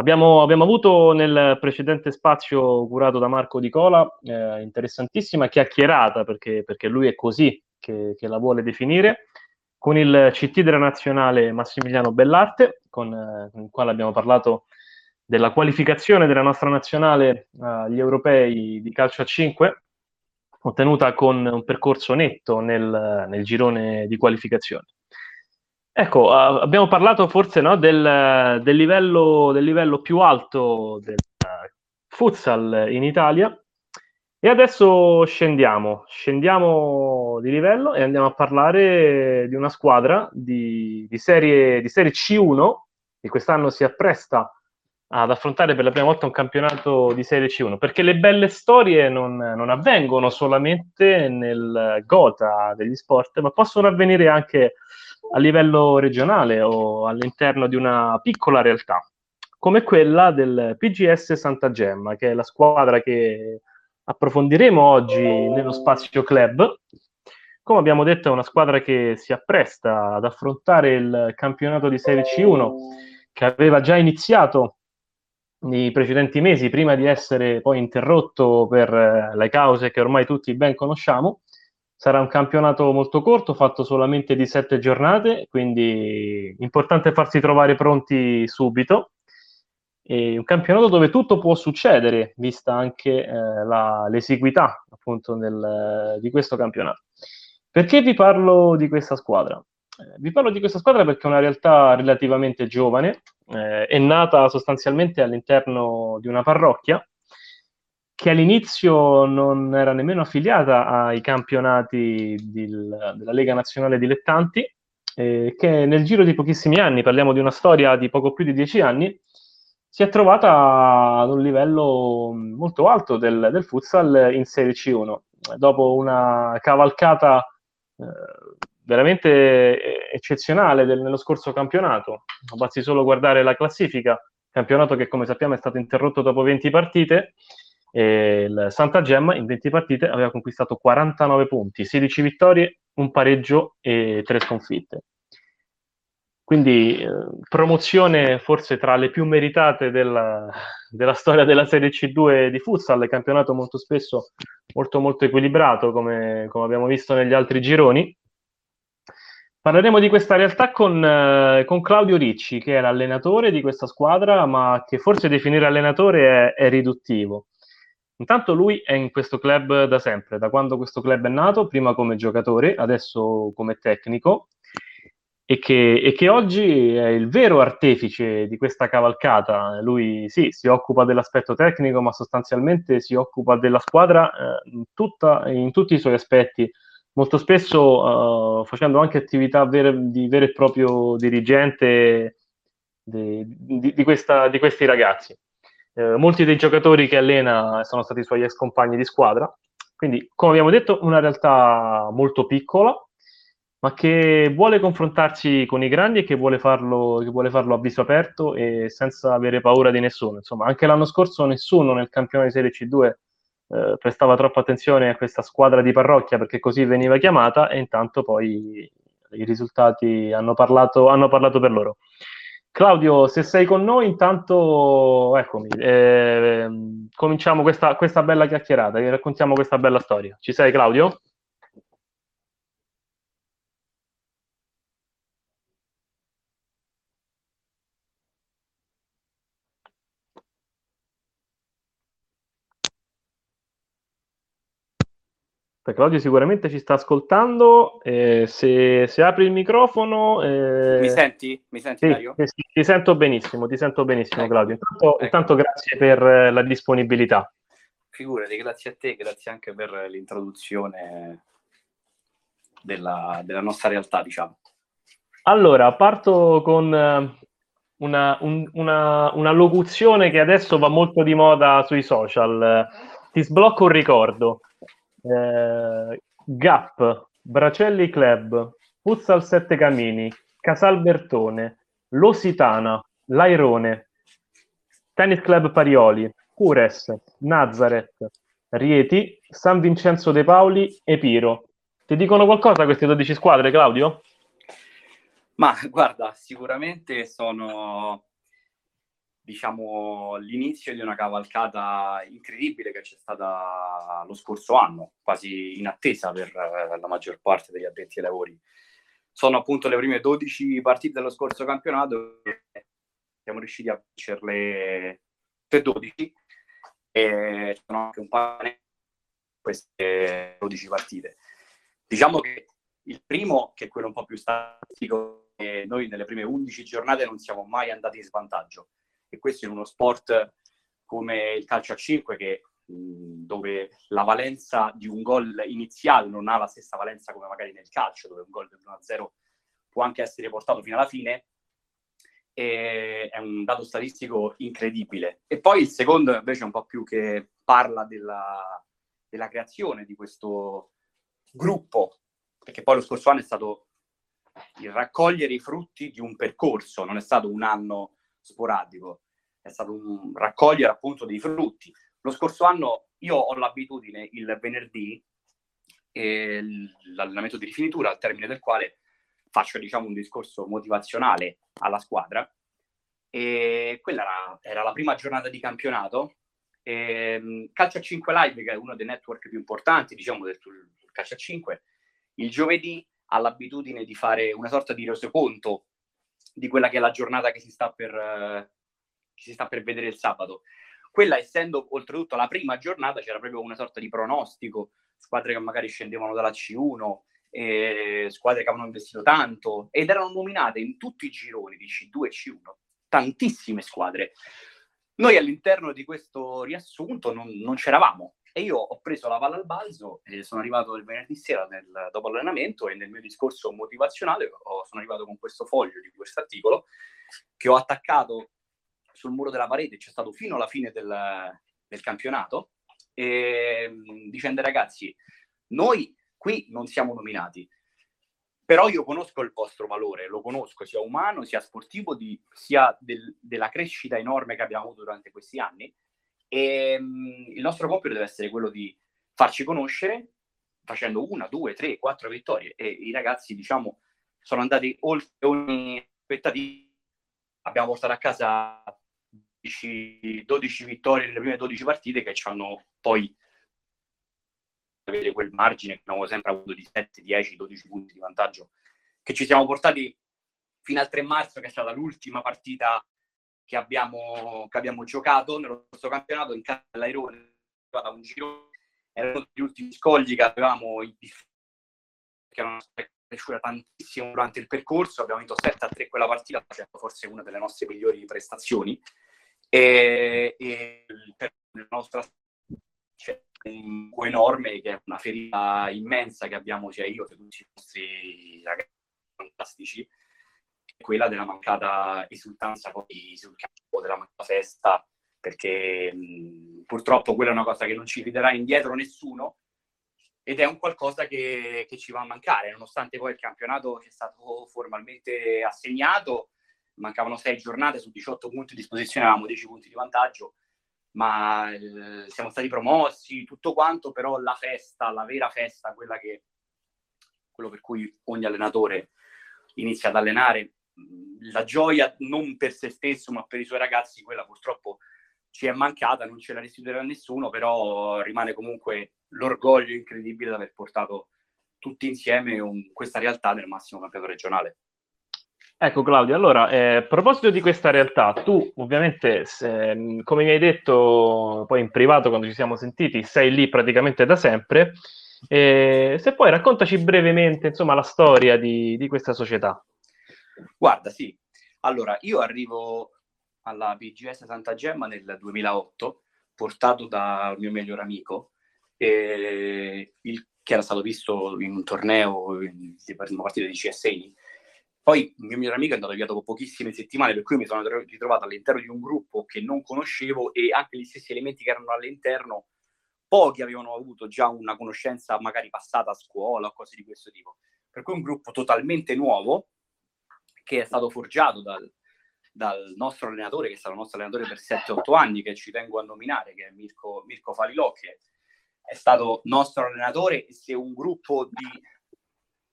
Abbiamo, abbiamo, avuto nel precedente spazio curato da Marco Di Cola eh, interessantissima chiacchierata, perché, perché, lui è così che, che, la vuole definire, con il CT della nazionale Massimiliano Bellarte, con, eh, con il quale abbiamo parlato della qualificazione della nostra nazionale agli europei di calcio a 5, ottenuta con un percorso netto nel, nel girone di qualificazione. Ecco, uh, abbiamo parlato forse no, del, del, livello, del, livello, più alto del uh, futsal in Italia. E adesso scendiamo, scendiamo di livello e andiamo a parlare di una squadra di, di, serie, di serie C1 che quest'anno si appresta ad affrontare per la prima volta un campionato di Serie C1, perché le belle storie non, non, avvengono solamente nel gota degli sport, ma possono avvenire anche a livello regionale o all'interno di una piccola realtà, come quella del PGS Santa Gemma, che è la squadra che approfondiremo oggi nello spazio club. Come abbiamo detto, è una squadra che si appresta ad affrontare il campionato di Serie C1, che aveva già iniziato nei precedenti mesi, prima di essere poi interrotto per eh, le cause che ormai tutti ben conosciamo. Sarà un campionato molto corto, fatto solamente di sette giornate, quindi importante farsi trovare pronti subito. E un campionato dove tutto può succedere, vista anche eh, la, l'esiguità appunto del, di questo campionato. Perché vi parlo di questa squadra? Eh, vi parlo di questa squadra perché è una realtà relativamente giovane, eh, è nata sostanzialmente all'interno di una parrocchia che all'inizio non era nemmeno affiliata ai campionati del, della Lega Nazionale Dilettanti, eh, che nel giro di pochissimi anni, parliamo di una storia di poco più di dieci anni, si è trovata ad un livello molto alto del, del futsal in Serie C1. Dopo una cavalcata eh, veramente eccezionale del, nello scorso campionato, basti solo guardare la classifica, campionato che come sappiamo è stato interrotto dopo 20 partite, e il Santa Gemma in 20 partite aveva conquistato 49 punti, 16 vittorie, un pareggio e 3 sconfitte. Quindi eh, promozione forse tra le più meritate della, della, storia della Serie C2 di futsal, campionato molto spesso molto molto equilibrato come, come abbiamo visto negli altri gironi. Parleremo di questa realtà con, eh, con, Claudio Ricci, che è l'allenatore di questa squadra, ma che forse definire allenatore è, è riduttivo. Intanto lui è in questo club da sempre, da quando questo club è nato, prima come giocatore, adesso come tecnico, e che, e che, oggi è il vero artefice di questa cavalcata. Lui sì, si occupa dell'aspetto tecnico, ma sostanzialmente si occupa della squadra eh, in, tutta, in, tutti i suoi aspetti, molto spesso uh, facendo anche attività vere, di vero e proprio dirigente di, di, di, questa, di questi ragazzi. Eh, molti dei giocatori che allena sono stati suoi ex compagni di squadra, quindi come abbiamo detto una realtà molto piccola, ma che vuole confrontarsi con i grandi e che vuole farlo, che vuole farlo a viso aperto e senza avere paura di nessuno. Insomma, anche l'anno scorso nessuno nel campione di Serie C2 eh, prestava troppa attenzione a questa squadra di parrocchia perché così veniva chiamata e intanto poi i risultati hanno parlato, hanno parlato per loro. Claudio, se sei con noi, intanto eccomi, eh, cominciamo questa, questa bella chiacchierata, raccontiamo questa bella storia. Ci sei Claudio? Claudio sicuramente ci sta ascoltando. Eh, se, se, apri il microfono. Eh... Mi senti? Mi senti sì, sì, ti sento benissimo, ti sento benissimo, ecco. Claudio. Intanto, ecco. intanto, grazie per eh, la disponibilità. Figurati, grazie a te, grazie anche per l'introduzione della, della nostra realtà, diciamo. Allora, parto con eh, una, un, una, una locuzione che adesso va molto di moda sui social. Ti sblocco un ricordo eh, Gap, Bracelli Club, Futsal Sette Camini, Casalbertone, L'Ositana, L'Airone, Tennis Club Parioli, Cures, Nazareth, Rieti, San Vincenzo De Paoli e Piro. Ti dicono qualcosa queste 12 squadre, Claudio? Ma guarda, sicuramente sono diciamo, l'inizio di una cavalcata incredibile che c'è stata lo scorso anno, quasi in attesa per eh, la maggior parte degli addetti ai lavori. Sono appunto le prime 12 partite dello scorso campionato e siamo riusciti a vincerle per 12 e sono anche un di queste 12 partite. Diciamo che il primo, che è quello un po' più statico, noi nelle prime 11 giornate non siamo mai andati in svantaggio e questo in uno sport come il calcio a 5 che, dove la valenza di un gol iniziale non ha la stessa valenza come magari nel calcio, dove un gol del 1-0 può anche essere portato fino alla fine, è un dato statistico incredibile. E poi il secondo invece è un po' più che parla della, della creazione di questo gruppo, perché poi lo scorso anno è stato il raccogliere i frutti di un percorso, non è stato un anno sporadico, è stato un raccogliere appunto dei frutti. Lo scorso anno io ho l'abitudine il venerdì, eh, l'allenamento di rifinitura, al termine del quale faccio diciamo un discorso motivazionale alla squadra. E quella era, era la prima giornata di campionato. E, Calcio a 5 Live, che è uno dei network più importanti, diciamo, del, del Calcio a 5, il giovedì ha l'abitudine di fare una sorta di resoconto di quella che è la giornata che si sta per, eh, si sta per vedere il sabato. Quella essendo oltretutto la prima giornata c'era proprio una sorta di pronostico, squadre che magari scendevano dalla C1, eh, squadre che avevano investito tanto ed erano nominate in tutti i gironi di C2 e C1 tantissime squadre. Noi all'interno di questo riassunto non, non c'eravamo, e io ho preso la palla al balzo e sono arrivato il venerdì sera nel, dopo l'allenamento e nel mio discorso motivazionale ho, sono arrivato con questo foglio di questo articolo che ho attaccato sul muro della parete, c'è stato fino alla fine del, del campionato, e, dicendo ragazzi, noi qui non siamo nominati, però io conosco il vostro valore, lo conosco sia umano sia sportivo, di, sia del, della crescita enorme che abbiamo avuto durante questi anni e um, il nostro compito deve essere quello di farci conoscere facendo una, due, tre, quattro vittorie. E i ragazzi, diciamo, sono andati oltre ogni aspettativa. Abbiamo portato a casa 12, 12 vittorie nelle prime 12 partite che ci hanno poi avere quel margine che abbiamo sempre avuto di 7, 10, 12 punti di vantaggio che ci siamo portati fino al 3 marzo che è stata l'ultima partita che abbiamo, che abbiamo giocato nello stesso campionato in casa dell'Airone, da un giro, ultimi scogli che avevamo in che erano cresciuta tantissimo durante il percorso, abbiamo vinto 7 a 3 quella partita, facendo forse una delle nostre migliori prestazioni. E, e per la nostra c'è un buco enorme che è una ferita immensa che abbiamo sia io che tutti i nostri ragazzi fantastici quella della mancata esultanza poi sul campo, della mancata festa, perché mh, purtroppo quella è una cosa che non ci riderà indietro nessuno ed è un qualcosa che, che, ci va a mancare, nonostante poi il campionato sia stato formalmente assegnato, mancavano sei giornate su 18 punti a disposizione, avevamo 10 punti di vantaggio, ma eh, siamo stati promossi, tutto quanto, però la festa, la vera festa, quella che, quello per cui ogni allenatore inizia ad allenare, la gioia non per se stesso ma per i suoi ragazzi, quella purtroppo ci è mancata, non ce la restituirà nessuno, però rimane comunque l'orgoglio incredibile di aver portato tutti insieme un, questa realtà nel massimo campionato regionale. Ecco Claudio, allora eh, a proposito di questa realtà, tu ovviamente se, come mi hai detto poi in privato quando ci siamo sentiti, sei lì praticamente da sempre, eh, se poi raccontaci brevemente insomma la storia di, di questa società. Guarda, sì. Allora, io arrivo alla BGS Santa Gemma nel 2008, portato dal mio migliore amico, eh, il, che era stato visto in un torneo in, una partita di CSI. Poi il mio migliore amico è andato via dopo pochissime settimane, per cui mi sono ritrovato all'interno di un gruppo che non conoscevo e anche gli stessi elementi che erano all'interno, pochi avevano avuto già una conoscenza magari passata a scuola o cose di questo tipo. Per cui un gruppo totalmente nuovo, che è stato forgiato dal, dal nostro allenatore, che è stato il nostro allenatore per 7-8 anni, che ci tengo a nominare, che è Mirko, Mirko Falilò, è stato nostro allenatore e se un gruppo di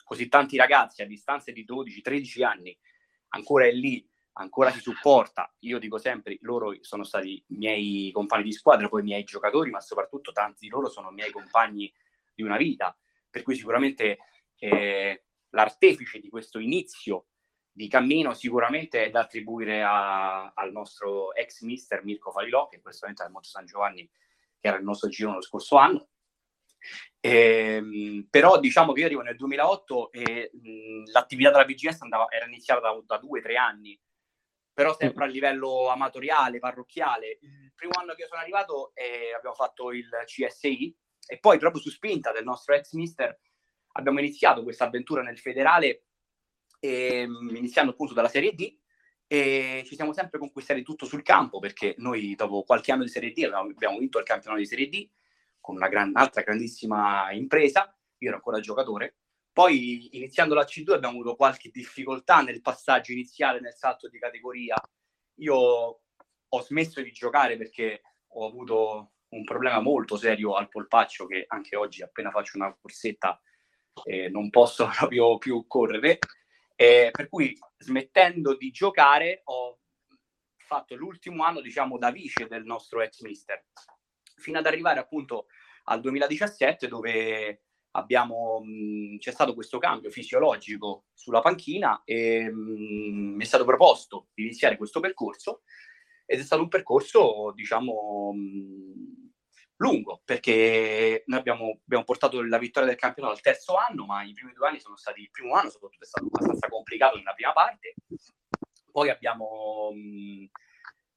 così tanti ragazzi a distanza di 12-13 anni ancora è lì ancora si supporta. Io dico sempre, loro sono stati miei compagni di squadra, poi miei giocatori, ma soprattutto tanti di loro sono miei compagni di una vita. Per cui sicuramente eh, l'artefice di questo inizio di cammino sicuramente è da attribuire a, al nostro ex mister Mirko Falilò, che in questo momento è al Monte San Giovanni, che era il nostro giro lo scorso anno. Eh, però diciamo che io arrivo nel 2008 e mh, l'attività della BGS andava, era iniziata da, da due o tre anni, però sempre a livello amatoriale, parrocchiale. Il primo anno che sono arrivato eh, abbiamo fatto il CSI e poi proprio su spinta del nostro ex mister abbiamo iniziato questa avventura nel federale, eh, iniziando appunto dalla Serie D e ci siamo sempre conquistati tutto sul campo perché noi dopo qualche anno di Serie D abbiamo, abbiamo vinto il campionato di Serie D con una gran, altra grandissima impresa, io ero ancora giocatore, poi iniziando la C2 abbiamo avuto qualche difficoltà nel passaggio iniziale, nel salto di categoria. Io ho smesso di giocare perché ho avuto un problema molto serio al polpaccio che anche oggi appena faccio una corsetta eh, non posso proprio più correre. Eh, per cui smettendo di giocare ho fatto l'ultimo anno diciamo da vice del nostro ex mister. Fino ad arrivare appunto al 2017 dove abbiamo, mh, c'è stato questo cambio fisiologico sulla panchina e mh, mi è stato proposto di iniziare questo percorso ed è stato un percorso, diciamo, mh, lungo, perché noi abbiamo, abbiamo, portato la vittoria del campionato al terzo anno, ma i primi due anni sono stati, il primo anno soprattutto è stato abbastanza complicato nella prima parte, poi abbiamo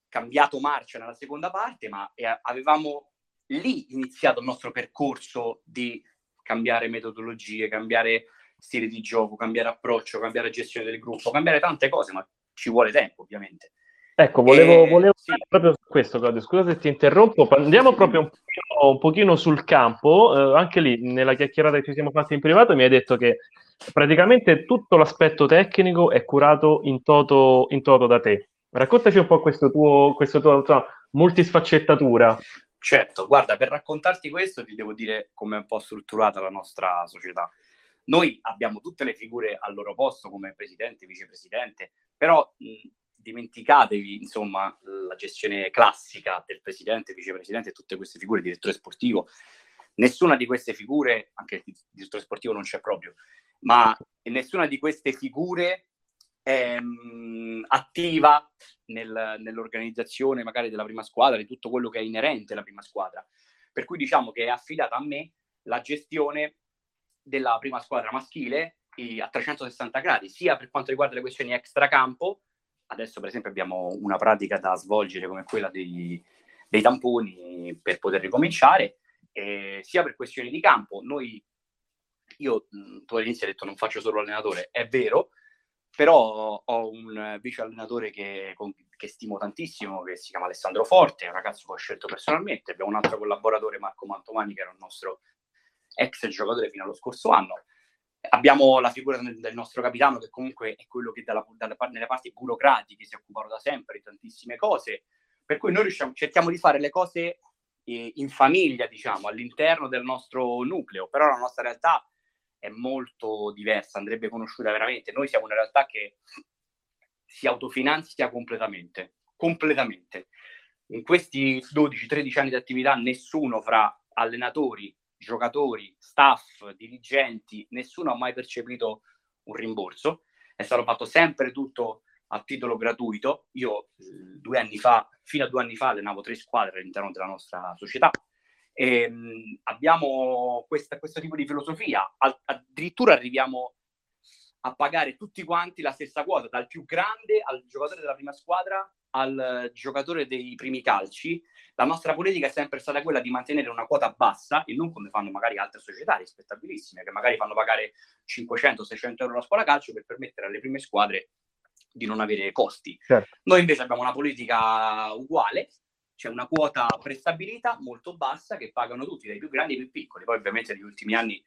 cambiato marcia nella seconda parte, ma avevamo lì iniziato il nostro percorso di cambiare metodologie, cambiare stile di gioco, cambiare approccio, cambiare gestione del gruppo, cambiare tante cose, ma ci vuole tempo ovviamente. Ecco, volevo, e... volevo sì. proprio questo, Claudio, scusa se ti interrompo, andiamo proprio un pochino, un pochino sul campo, eh, anche lì nella chiacchierata che ci siamo fatti in privato mi hai detto che praticamente tutto l'aspetto tecnico è curato in toto, in toto da te. Raccontaci un po' questo tuo, questo tuo, tua multisfaccettatura. Certo, guarda, per raccontarti questo ti devo dire come è un po' strutturata la nostra società. Noi abbiamo tutte le figure al loro posto come presidente, vicepresidente, però mh, dimenticatevi insomma la gestione classica del presidente, vicepresidente e tutte queste figure, direttore sportivo. Nessuna di queste figure, anche il direttore sportivo non c'è proprio, ma nessuna di queste figure è mh, attiva nel, nell'organizzazione magari della prima squadra, di tutto quello che è inerente alla prima squadra. Per cui diciamo che è affidata a me la gestione della prima squadra maschile a 360 gradi, sia per quanto riguarda le questioni extracampo, adesso per esempio abbiamo una pratica da svolgere come quella dei, dei tamponi per poter ricominciare, eh, sia per questioni di campo. Noi, io, tu all'inizio hai detto non faccio solo allenatore, è vero, però ho un vice allenatore che, che, stimo tantissimo, che si chiama Alessandro Forte, è un ragazzo che ho scelto personalmente, abbiamo un altro collaboratore, Marco Mantomani, che era un nostro ex giocatore fino allo scorso anno. Abbiamo la figura del nostro capitano, che comunque è quello che dalla, dalla, nelle parti burocratiche si occupano da sempre di tantissime cose, per cui noi riusciamo, cerchiamo di fare le cose eh, in famiglia, diciamo, all'interno del nostro nucleo, però la nostra realtà è molto diversa, andrebbe conosciuta veramente. Noi siamo una realtà che si autofinanzia completamente, completamente. In questi 12-13 anni di attività nessuno fra allenatori, giocatori, staff, dirigenti, nessuno ha mai percepito un rimborso. È stato fatto sempre tutto a titolo gratuito. Io due anni fa, fino a due anni fa, allenavo tre squadre all'interno della nostra società. E, ehm, abbiamo questa, questo tipo di filosofia, addirittura arriviamo a pagare tutti quanti la stessa quota, dal più grande al giocatore della prima squadra al giocatore dei primi calci. La nostra politica è sempre stata quella di mantenere una quota bassa e non come fanno magari altre società rispettabilissime, che magari fanno pagare 500-600 euro la scuola calcio per permettere alle prime squadre di non avere costi. Certo. Noi invece abbiamo una politica uguale, c'è una quota prestabilita molto bassa che pagano tutti, dai più grandi ai più piccoli. Poi ovviamente negli ultimi anni,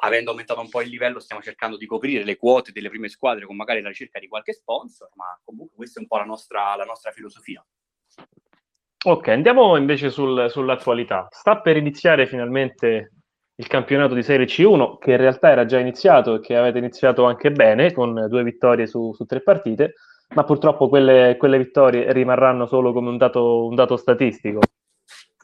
avendo aumentato un po' il livello, stiamo cercando di coprire le quote delle prime squadre con magari la ricerca di qualche sponsor, ma comunque questa è un po' la nostra, la nostra filosofia. Ok, andiamo invece sul, sull'attualità. Sta per iniziare finalmente il campionato di Serie C1, che in realtà era già iniziato e che avete iniziato anche bene, con due vittorie su, su tre partite. ma purtroppo quelle, quelle vittorie rimarranno solo come un dato, un dato statistico.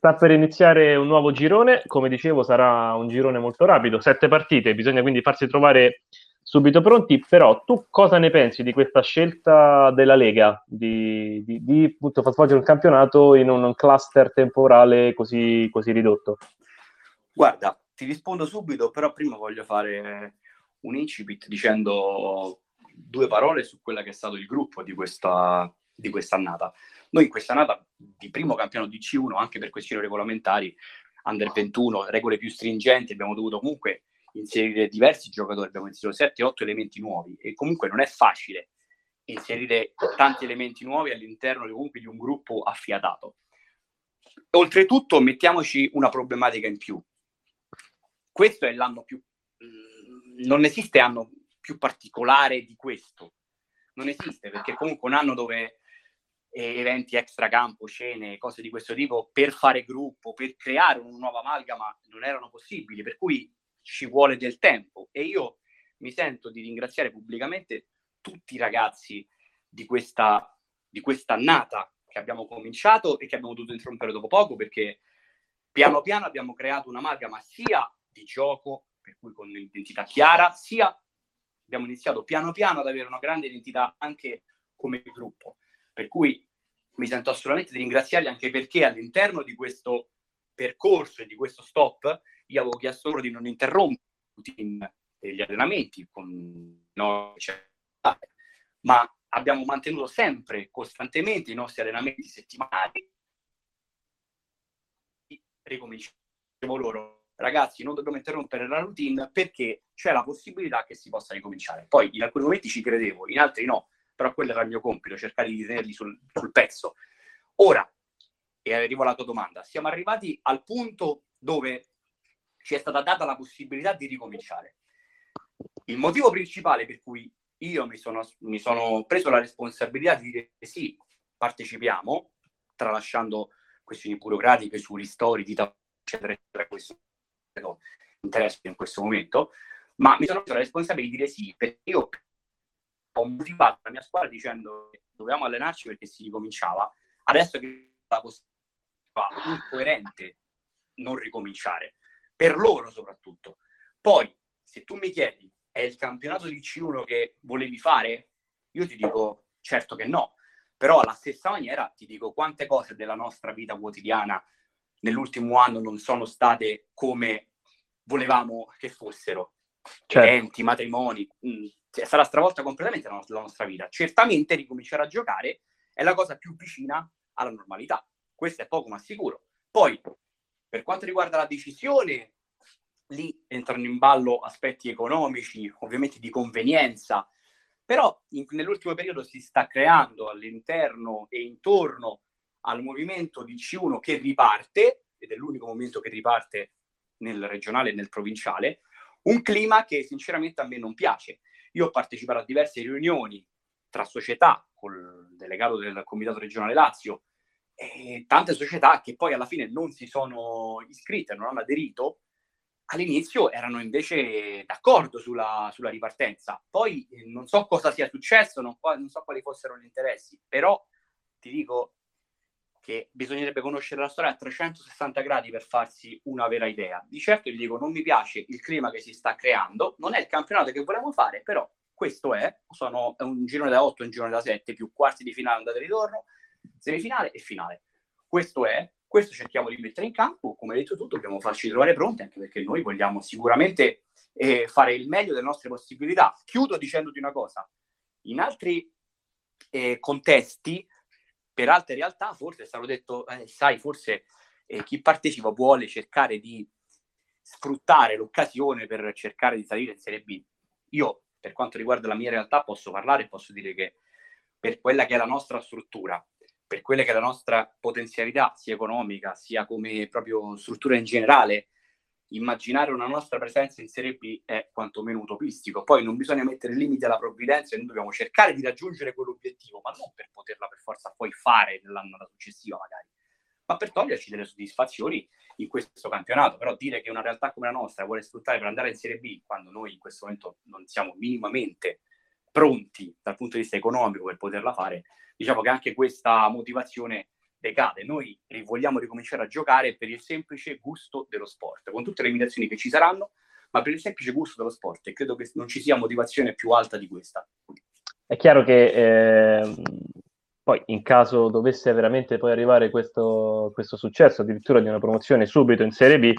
Sta per iniziare un nuovo girone, come dicevo sarà un girone molto rapido, sette partite, bisogna quindi farsi trovare subito pronti, però tu cosa ne pensi di questa scelta della Lega di, di, di appunto, far svolgere un campionato in un cluster temporale così, così ridotto? Guarda, ti rispondo subito, però prima voglio fare un incipit dicendo due parole su quella che è stato il gruppo di questa, di questa annata. Noi in questa annata di primo campionato di C1, anche per questioni regolamentari, under 21, regole più stringenti, abbiamo dovuto comunque inserire diversi giocatori, abbiamo inserito 7-8 elementi nuovi e comunque non è facile inserire tanti elementi nuovi all'interno comunque di un gruppo affiatato. Oltretutto mettiamoci una problematica in più. Questo è l'anno più... Mm, non esiste anno più particolare di questo. Non esiste perché comunque un anno dove eventi extracampo, cene, cose di questo tipo, per fare gruppo, per creare una nuova amalgama, non erano possibili, per cui ci vuole del tempo. E io mi sento di ringraziare pubblicamente tutti i ragazzi di questa, di questa che abbiamo cominciato e che abbiamo dovuto interrompere dopo poco, perché piano piano abbiamo creato un'amalgama sia di gioco, per cui con un'identità chiara, sia abbiamo iniziato piano piano ad avere una grande identità anche come gruppo. Per cui mi sento assolutamente di ringraziarli anche perché all'interno di questo percorso e di questo stop io avevo chiesto loro di non interrompere gli allenamenti con noi, ma abbiamo mantenuto sempre costantemente i nostri allenamenti settimanali. Ricominciamo loro, ragazzi, non dobbiamo interrompere la routine perché c'è la possibilità che si possa ricominciare. Poi in alcuni momenti ci credevo, in altri no però quello era il mio compito, cercare di tenerli sul, sul pezzo. Ora, e arrivo alla tua domanda, siamo arrivati al punto dove ci è stata data la possibilità di ricominciare. Il motivo principale per cui io mi sono, mi sono preso la responsabilità di dire sì, partecipiamo, tralasciando questioni burocratiche su ristori, di eccetera, eccetera, questo non interessa in questo momento, ma mi sono preso la responsabilità di dire sì, perché io ho motivato la mia squadra dicendo che dovevamo allenarci perché si ricominciava. Adesso che la possibilità incoerente non ricominciare, per loro soprattutto. Poi, se tu mi chiedi, è il campionato di C1 che volevi fare? Io ti dico certo che no, però alla stessa maniera ti dico quante cose della nostra vita quotidiana nell'ultimo anno non sono state come volevamo che fossero. Certo. Eventi, matrimoni, mh, mm, sarà stravolta completamente la, la nostra vita. Certamente ricominciare a giocare è la cosa più vicina alla normalità. Questo è poco ma sicuro. Poi, per quanto riguarda la decisione, lì entrano in ballo aspetti economici, ovviamente di convenienza, però in, nell'ultimo periodo si sta creando all'interno e intorno al movimento di C1 che riparte, ed è l'unico movimento che riparte nel regionale e nel provinciale, un clima che sinceramente a me non piace. Io ho partecipato a diverse riunioni tra società, col delegato del Comitato regionale Lazio, e tante società che poi alla fine non si sono iscritte, non hanno aderito, all'inizio erano invece d'accordo sulla, sulla ripartenza. Poi eh, non so cosa sia successo, non, non so quali fossero gli interessi, però ti dico, che bisognerebbe conoscere la storia a 360 gradi per farsi una vera idea. Di certo gli dico, non mi piace il clima che si sta creando, non è il campionato che volevamo fare, però questo è, sono un girone da 8 e un girone da 7, più quarti di finale andata e ritorno, semifinale e finale. Questo è, questo cerchiamo di mettere in campo, come hai detto tu, dobbiamo farci trovare pronti, anche perché noi vogliamo sicuramente eh, fare il meglio delle nostre possibilità. Chiudo dicendoti una cosa, in altri eh, contesti per altre realtà forse è stato detto, eh, sai, forse eh, chi partecipa vuole cercare di sfruttare l'occasione per cercare di salire in Serie B. Io, per quanto riguarda la mia realtà, posso parlare e posso dire che per quella che è la nostra struttura, per quella che è la nostra potenzialità, sia economica, sia come proprio struttura in generale, immaginare una nostra presenza in Serie B è quantomeno utopistico. Poi non bisogna mettere limiti alla provvidenza e noi dobbiamo cercare di raggiungere quell'obiettivo, ma non per poterla per forza poi fare nell'anno successivo magari, ma per toglierci delle soddisfazioni in questo campionato. Però dire che una realtà come la nostra vuole sfruttare per andare in Serie B, quando noi in questo momento non siamo minimamente pronti dal punto di vista economico per poterla fare, diciamo che anche questa motivazione decade. Noi vogliamo ricominciare a giocare per il semplice gusto dello sport, con tutte le limitazioni che ci saranno, ma per il semplice gusto dello sport e credo che non ci sia motivazione più alta di questa. È chiaro che eh, poi in caso dovesse veramente poi arrivare questo, questo successo, addirittura di una promozione subito in Serie B,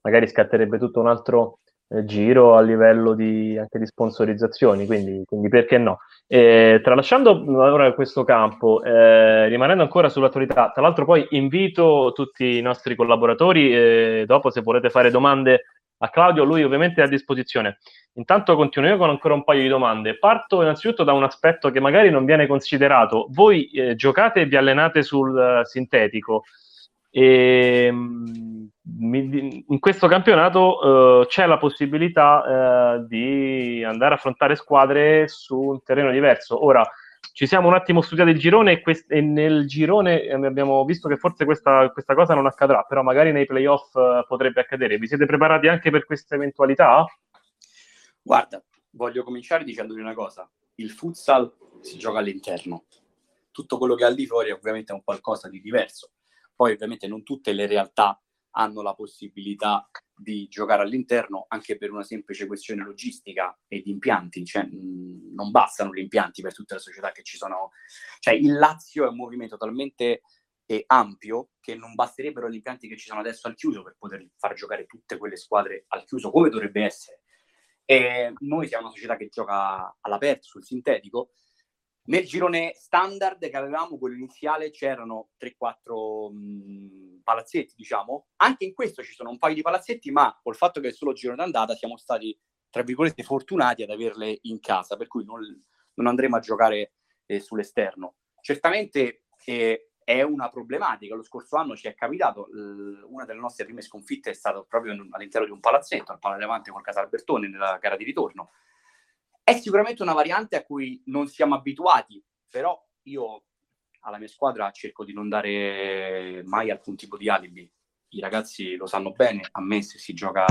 magari scatterebbe tutto un altro giro a livello di, anche di sponsorizzazioni, quindi, quindi perché no? Eh, tralasciando ora questo campo, eh, rimanendo ancora sull'attualità, tra l'altro poi invito tutti i nostri collaboratori, eh, dopo se volete fare domande a Claudio, lui ovviamente è a disposizione. Intanto continuo io con ancora un paio di domande. Parto innanzitutto da un aspetto che magari non viene considerato. Voi eh, giocate e vi allenate sul uh, sintetico. E, um, in questo campionato uh, c'è la possibilità uh, di andare a affrontare squadre su un terreno diverso. Ora, ci siamo un attimo studiati il girone e, quest- e nel girone eh, abbiamo visto che forse questa, questa, cosa non accadrà, però magari nei playoff uh, potrebbe accadere. Vi siete preparati anche per questa eventualità? Guarda, voglio cominciare dicendovi una cosa. Il futsal si gioca all'interno. Tutto quello che ha di fuori ovviamente è un qualcosa di diverso. Poi ovviamente non tutte le realtà hanno la possibilità di giocare all'interno anche per una semplice questione logistica e di impianti, cioè mh, non bastano gli impianti per tutte le società che ci sono. Cioè il Lazio è un movimento talmente eh, ampio che non basterebbero gli impianti che ci sono adesso al chiuso per poter far giocare tutte quelle squadre al chiuso come dovrebbe essere. E noi siamo una società che gioca all'aperto, sul sintetico, nel girone standard che avevamo, quello iniziale, c'erano 3-4 mh, palazzetti, diciamo. Anche in questo ci sono un paio di palazzetti, ma col fatto che è solo girone d'andata siamo stati, tra virgolette, fortunati ad averle in casa, per cui non, non andremo a giocare eh, sull'esterno. Certamente eh, è una problematica. Lo scorso anno ci è capitato, l- una delle nostre prime sconfitte è stata proprio all'interno di un palazzetto, al Pala Levante col Casalbertone, nella gara di ritorno è sicuramente una variante a cui non siamo abituati, però io alla mia squadra cerco di non dare mai alcun tipo di alibi. I ragazzi lo sanno bene, a me se si gioca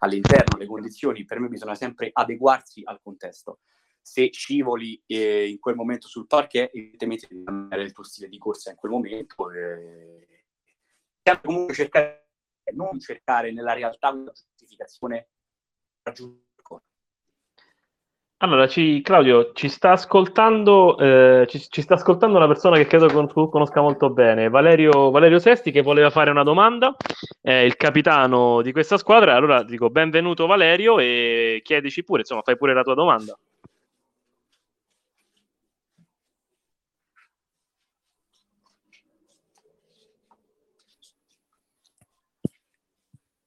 all'interno, le condizioni, per me bisogna sempre adeguarsi al contesto. Se scivoli eh, in quel momento sul parquet, evidentemente devi cambiare il tuo stile di corsa in quel momento. Eh, comunque cercare, non cercare nella realtà una giustificazione raggiungere allora, ci, Claudio, ci sta ascoltando, eh, ci, ci, sta ascoltando una persona che credo con, tu conosca molto bene, Valerio, Valerio, Sesti, che voleva fare una domanda, è il capitano di questa squadra. Allora dico benvenuto Valerio e chiedici pure, insomma, fai pure la tua domanda.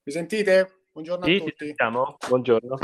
Mi sentite? Buongiorno sì, a tutti. Sentiamo. Buongiorno.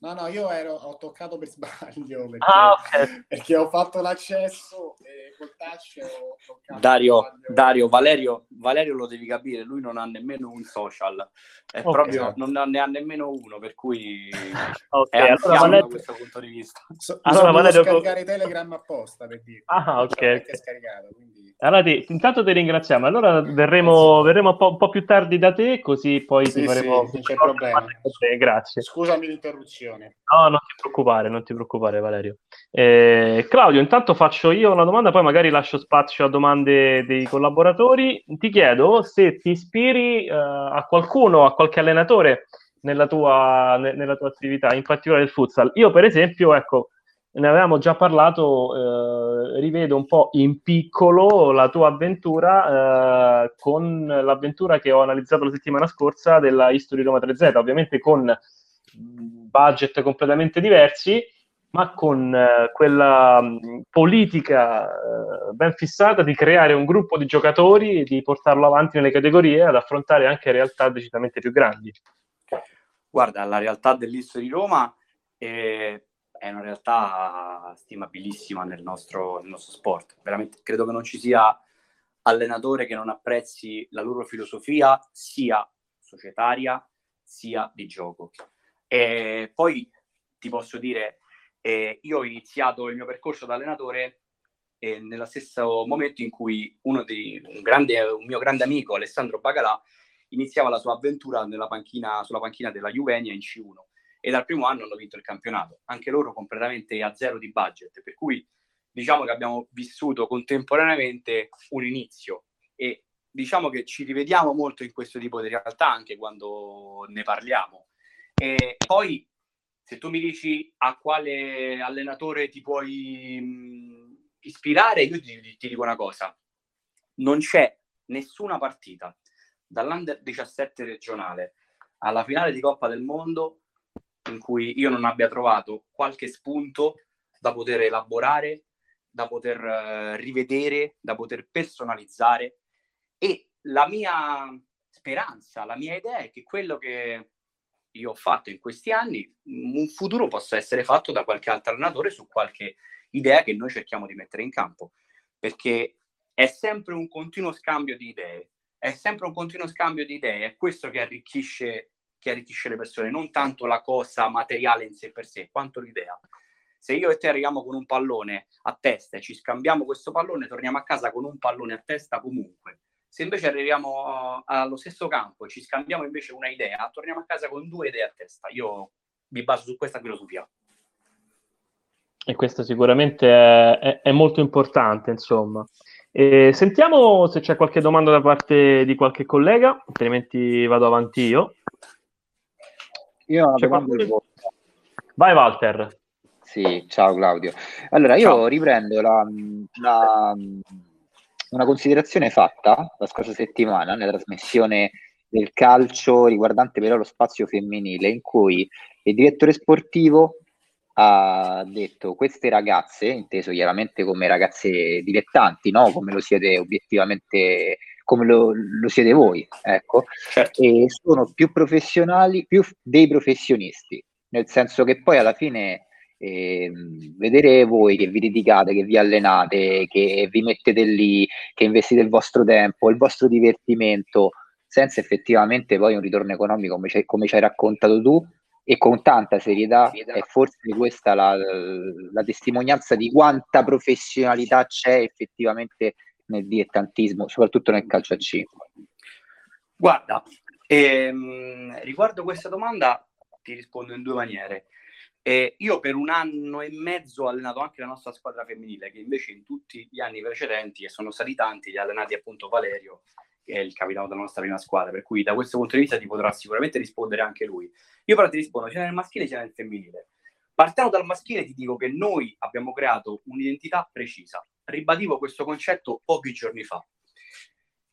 No, no, io ero, ho toccato per sbaglio perché, ah, okay. perché ho fatto l'accesso e col touch ho toccato. Dario, Dario Valerio, Valerio, lo devi capire, lui non ha nemmeno un social, è okay. proprio, non ne ha nemmeno uno, per cui okay, è allora, Valerio... da questo punto di vista. So, allora, Valerio... scaricare Telegram apposta per dire. Ah, ok. È scaricato, quindi... Allora, ti, intanto ti ringraziamo. Allora verremo, verremo un, po', un, po', più tardi da te, così poi sì, ti faremo... Sì, non c'è problema. Grazie. Scusami l'interruzione. No, non ti preoccupare, non ti preoccupare Valerio. Eh, Claudio, intanto faccio io una domanda, poi magari lascio spazio a domande dei collaboratori. Ti chiedo se ti ispiri eh, a qualcuno, a qualche allenatore nella tua, ne, nella tua attività, in particolare il futsal. Io per esempio, ecco, ne avevamo già parlato, eh, rivedo un po' in piccolo la tua avventura eh, con l'avventura che ho analizzato la settimana scorsa della History Roma 3Z, ovviamente con budget completamente diversi, ma con eh, quella mh, mm, politica eh, ben fissata di creare un gruppo di giocatori e di portarlo avanti nelle categorie ad affrontare anche realtà decisamente più grandi. Guarda, la realtà dell'Isto di Roma è, è, una realtà stimabilissima nel nostro, nel nostro sport. Veramente credo che non ci sia allenatore che non apprezzi la loro filosofia sia societaria sia di gioco. E poi ti posso dire, eh, io ho iniziato il mio percorso da allenatore eh, nello stesso momento in cui dei, un, grande, un mio grande amico, Alessandro Bagalà, iniziava la sua avventura panchina, sulla panchina della Juvenia in C1. e dal primo anno hanno vinto il campionato, anche loro completamente a zero di budget, per cui diciamo che abbiamo vissuto contemporaneamente un inizio e diciamo che ci rivediamo molto in questo tipo di realtà anche quando ne parliamo. E poi se tu mi dici a quale allenatore ti puoi mh, ispirare, io ti, ti dico una cosa, non c'è nessuna partita dall'Under 17 regionale alla finale di Coppa del Mondo in cui io non abbia trovato qualche spunto da poter elaborare, da poter uh, rivedere, da poter personalizzare. E la mia speranza, la mia idea è che quello che io ho fatto in questi anni, un futuro possa essere fatto da qualche altro allenatore su qualche idea che noi cerchiamo di mettere in campo, perché è sempre un continuo scambio di idee, è sempre un continuo scambio di idee, è questo che arricchisce, che arricchisce le persone, non tanto la cosa materiale in sé per sé, quanto l'idea. Se io e te arriviamo con un pallone a testa e ci scambiamo questo pallone, torniamo a casa con un pallone a testa comunque. Se invece arriviamo allo stesso campo e ci scambiamo invece una idea, torniamo a casa con due idee a testa. Io mi baso su questa filosofia. E questo sicuramente è, è, è molto importante, insomma. E sentiamo se c'è qualche domanda da parte di qualche collega, altrimenti vado avanti io. Io ho una domanda qualcuno... Vai Walter. Sì, ciao Claudio. Allora, io ciao. riprendo la, la, una considerazione fatta la scorsa settimana nella trasmissione del calcio riguardante però lo spazio femminile, in cui il direttore sportivo ha detto queste ragazze, inteso chiaramente come ragazze dilettanti, no? come lo siete obiettivamente, come lo, lo siete voi, ecco, certo. e sono più professionali, più dei professionisti, nel senso che poi alla fine eh, vedere voi che vi dedicate, che vi allenate, che vi mettete lì, che investite il vostro tempo, il vostro divertimento, senza effettivamente poi un ritorno economico come ci, come ci hai raccontato tu, e con tanta serietà è forse questa la, la, testimonianza di quanta professionalità c'è effettivamente nel dilettantismo, soprattutto nel calcio a 5. Guarda, ehm, riguardo questa domanda ti rispondo in due maniere. Eh, io per un anno e mezzo ho allenato anche la nostra squadra femminile, che invece in tutti gli anni precedenti, e sono stati tanti, li ha allenati appunto Valerio, che è il capitano della nostra prima squadra, per cui da questo punto di vista ti potrà sicuramente rispondere anche lui. Io però ti rispondo sia nel maschile sia nel femminile. Partendo dal maschile ti dico che noi abbiamo creato un'identità precisa. Ribadivo questo concetto pochi giorni fa.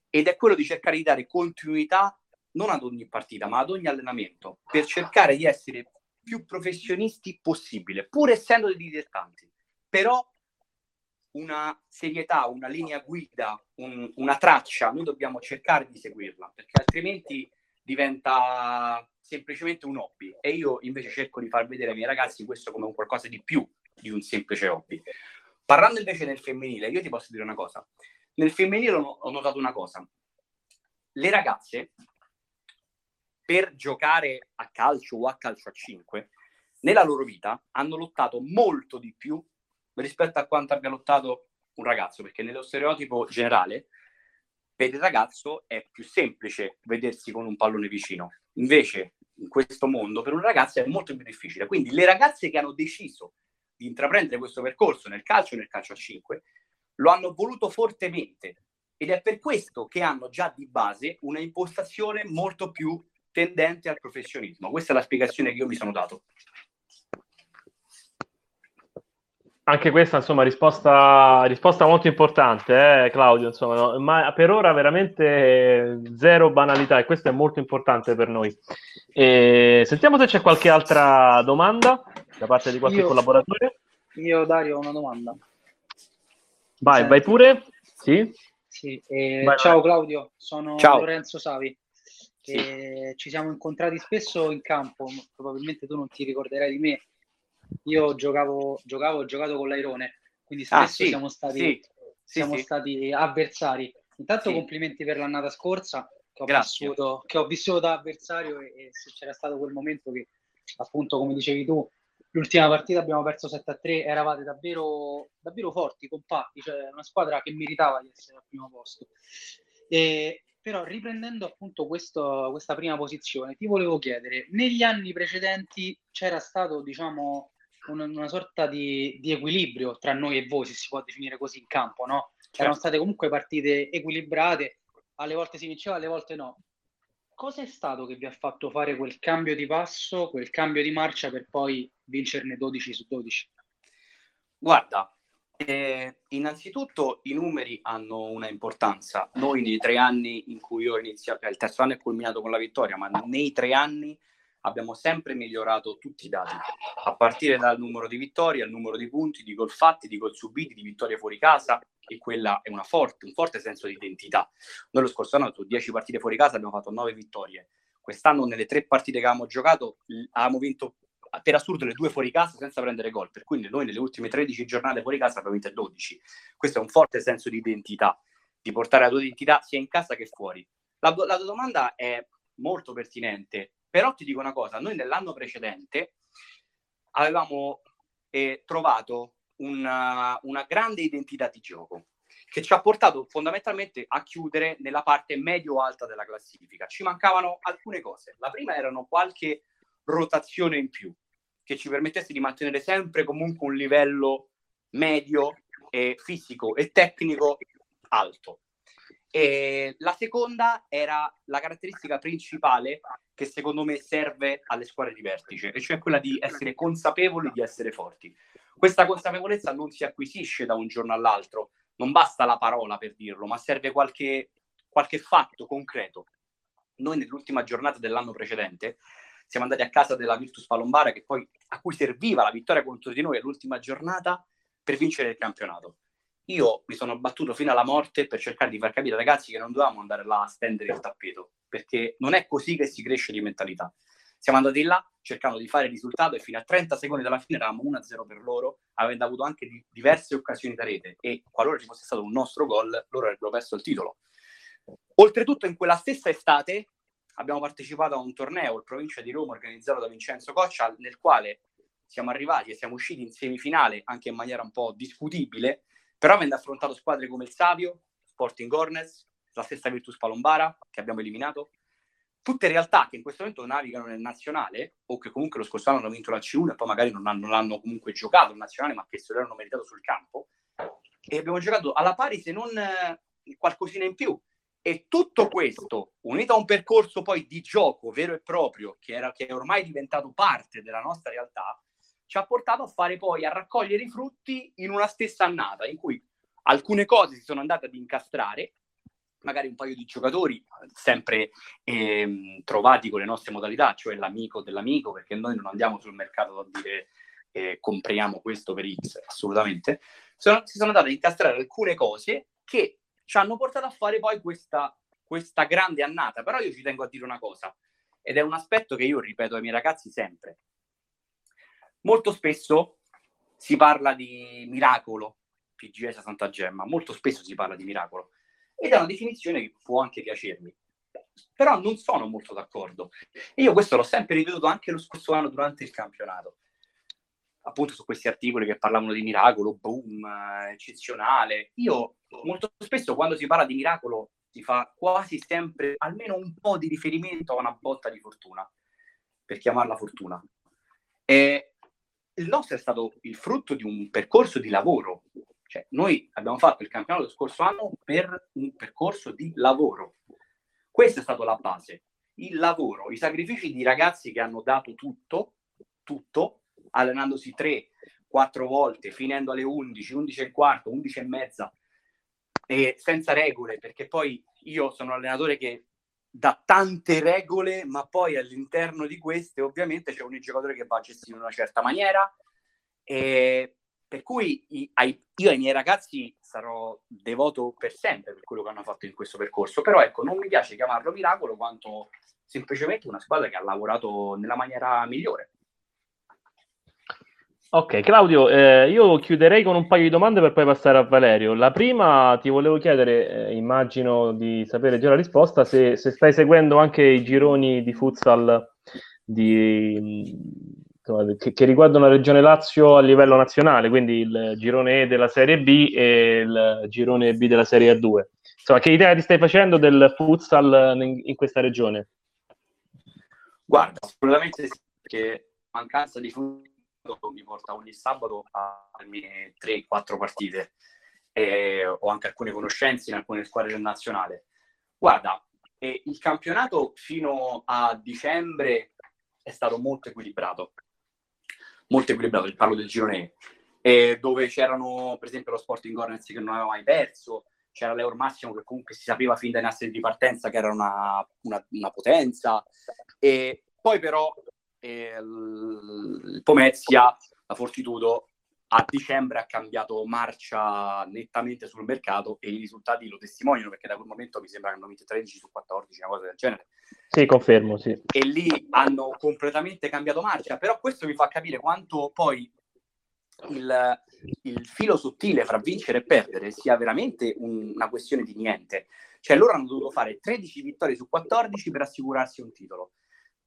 Ed è quello di cercare di dare continuità non ad ogni partita, ma ad ogni allenamento, per cercare di essere più professionisti possibile, pur essendo dei dilettanti. Però una serietà, una linea guida, un, una traccia, noi dobbiamo cercare di seguirla, perché altrimenti diventa semplicemente un hobby e io invece cerco di far vedere ai miei ragazzi questo come un qualcosa di più di un semplice hobby. Parlando invece nel femminile, io ti posso dire una cosa. Nel femminile ho notato una cosa. Le ragazze, per giocare a calcio o a calcio a 5, nella loro vita hanno lottato molto di più rispetto a quanto abbia lottato un ragazzo, perché nello stereotipo generale per il ragazzo è più semplice vedersi con un pallone vicino. Invece, in questo mondo, per un ragazzo è molto più difficile. Quindi le ragazze che hanno deciso di intraprendere questo percorso nel calcio e nel calcio a 5 lo hanno voluto fortemente ed è per questo che hanno già di base una impostazione molto più tendente al professionismo. Questa è la spiegazione che io mi sono dato. Anche questa, insomma, risposta, risposta molto importante, eh, Claudio, insomma, no? ma per ora veramente zero banalità e questo è molto importante per noi. E sentiamo se c'è qualche altra domanda da parte di qualche io, collaboratore. Io, Dario, ho una domanda. Vai, Senti. vai pure. Sì? sì eh, vai, ciao vai. Claudio, sono ciao. Lorenzo Savi. Sì. Ci siamo incontrati spesso in campo, probabilmente tu non ti ricorderai di me, io giocavo, giocavo ho giocato con l'Airone, quindi ah, spesso ah, sì, siamo, stati, sì, siamo stati avversari. Intanto complimenti per l'annata scorsa che ho, vissuto, che ho vissuto da avversario e, e se c'era stato quel momento che appunto come dicevi tu l'ultima partita abbiamo perso 7-3 eravate davvero, davvero forti, compatti, cioè una squadra che meritava di essere al primo posto. E però riprendendo appunto questo, questa prima posizione, ti volevo chiedere, negli anni precedenti c'era stato, diciamo, una, una sorta di, di, equilibrio tra noi e voi, se si può definire così in campo, no? Certo. Erano state comunque partite equilibrate, alle volte si vinceva, alle volte no. Cosa è stato che vi ha fatto fare quel cambio di passo, quel cambio di marcia per poi vincerne 12 su 12? Guarda, eh, innanzitutto i numeri hanno una importanza. Noi nei tre anni in cui ho iniziato, il terzo anno è culminato con la vittoria, ma nei tre anni abbiamo sempre migliorato tutti i dati, a partire dal numero di vittorie, al numero di punti, di gol fatti, di gol subiti, di vittorie fuori casa, e quella è forte, un forte senso di identità. Noi lo scorso anno su 10 partite fuori casa abbiamo fatto 9 vittorie. Quest'anno nelle tre partite che avevamo giocato avevamo vinto per assurdo le due fuori casa senza prendere gol, per cui noi nelle ultime 13 giornate fuori casa abbiamo vinto 12. Questo è un forte senso di identità, di portare la tua identità sia in casa che fuori. La, la tua domanda è molto pertinente, però ti dico una cosa, noi nell'anno precedente avevamo eh, trovato una, una grande identità di gioco che ci ha portato fondamentalmente a chiudere nella parte medio-alta della classifica. Ci mancavano alcune cose. La prima erano qualche rotazione in più che ci permettesse di mantenere sempre comunque un livello medio e fisico e tecnico alto. E la seconda era la caratteristica principale che secondo me serve alle squadre di vertice, e cioè quella di essere consapevoli di essere forti. Questa consapevolezza non si acquisisce da un giorno all'altro, non basta la parola per dirlo, ma serve qualche, qualche fatto concreto. Noi nell'ultima giornata dell'anno precedente siamo andati a casa della Virtus Palombara che poi, a cui serviva la vittoria contro di noi all'ultima giornata per vincere il campionato. Io mi sono battuto fino alla morte per cercare di far capire ai ragazzi che non dovevamo andare là a stendere il tappeto, perché non è così che si cresce di mentalità. Siamo andati là cercando di fare il risultato e fino a 30 secondi dalla fine eravamo 1-0 per loro, avendo avuto anche di diverse occasioni da rete e qualora ci fosse stato un nostro gol, loro avrebbero perso il titolo. Oltretutto in quella stessa estate abbiamo partecipato a un torneo, il provincia di Roma, organizzato da Vincenzo Coccia, nel quale siamo arrivati e siamo usciti in semifinale, anche in maniera un po' discutibile, però avendo affrontato squadre come il Savio, Sporting Hornets, la stessa Virtus Palombara, che abbiamo eliminato, tutte realtà che in questo momento navigano nel nazionale o che comunque lo scorso anno hanno vinto la C1 e poi magari non, hanno, non hanno comunque giocato il nazionale ma che se lo erano meritato sul campo e abbiamo giocato alla pari se non eh, qualcosina in più e tutto questo, unito a un percorso poi di gioco vero e proprio, che, era, che è ormai diventato parte della nostra realtà, ci ha portato a fare poi, a raccogliere i frutti in una stessa annata, in cui alcune cose si sono andate ad incastrare, magari un paio di giocatori sempre ehm, trovati con le nostre modalità, cioè l'amico dell'amico, perché noi non andiamo sul mercato a dire eh, compriamo questo per X, assolutamente, sono, si sono andate ad incastrare alcune cose che ci hanno portato a fare poi questa, questa grande annata. Però io ci tengo a dire una cosa, ed è un aspetto che io ripeto ai miei ragazzi sempre. Molto spesso si parla di miracolo, PGS Santa Gemma, molto spesso si parla di miracolo, ed è una definizione che può anche piacermi. Però non sono molto d'accordo. Io questo l'ho sempre ripetuto anche lo scorso anno durante il campionato appunto su questi articoli che parlavano di miracolo, boom, eccezionale. Io molto spesso quando si parla di miracolo si fa quasi sempre almeno un po' di riferimento a una botta di fortuna, per chiamarla fortuna. E il nostro è stato il frutto di un percorso di lavoro. Cioè, noi abbiamo fatto il campionato lo scorso anno per un percorso di lavoro. Questa è stata la base, il lavoro, i sacrifici di ragazzi che hanno dato tutto, tutto, allenandosi tre, quattro volte, finendo alle 11, 11 e quarto, 11 e mezza, e senza regole, perché poi io sono un allenatore che dà tante regole, ma poi all'interno di queste ovviamente c'è un giocatore che va gestito in una certa maniera, e per cui io ai miei ragazzi sarò devoto per sempre per quello che hanno fatto in questo percorso, però ecco, non mi piace chiamarlo miracolo quanto semplicemente una squadra che ha lavorato nella maniera migliore. Ok, Claudio, eh, io chiuderei con un paio di domande per poi passare a Valerio. La prima ti volevo chiedere, eh, immagino di sapere già la risposta, se, se, stai seguendo anche i gironi di futsal di, insomma, che, che, riguardano la regione Lazio a livello nazionale, quindi il girone E della Serie B e il girone B della Serie A2. insomma, che idea ti stai facendo del futsal in, in questa regione? Guarda, assolutamente sì, perché mancanza di futsal mi porta ogni sabato a farmi 3-4 partite. E ho anche alcune conoscenze in alcune squadre del nazionale. Guarda, eh, il campionato fino a dicembre è stato molto equilibrato, molto equilibrato, parlo del girone eh, dove c'erano per esempio lo Sporting Hornets che non aveva mai perso, c'era l'Eur Massimo che comunque si sapeva fin dai nastri di partenza che era una, una, una potenza, e poi però eh, il Pomezia, la Fortitudo, a dicembre ha cambiato marcia nettamente sul mercato e i risultati lo testimoniano perché da quel momento mi sembra che hanno vinto 13 su 14, una cosa del genere. Sì, confermo, sì. E lì hanno completamente cambiato marcia, però questo mi fa capire quanto poi il, il filo sottile fra vincere e perdere sia veramente un, una questione di niente. Cioè loro hanno dovuto fare 13 vittorie su 14 per assicurarsi un titolo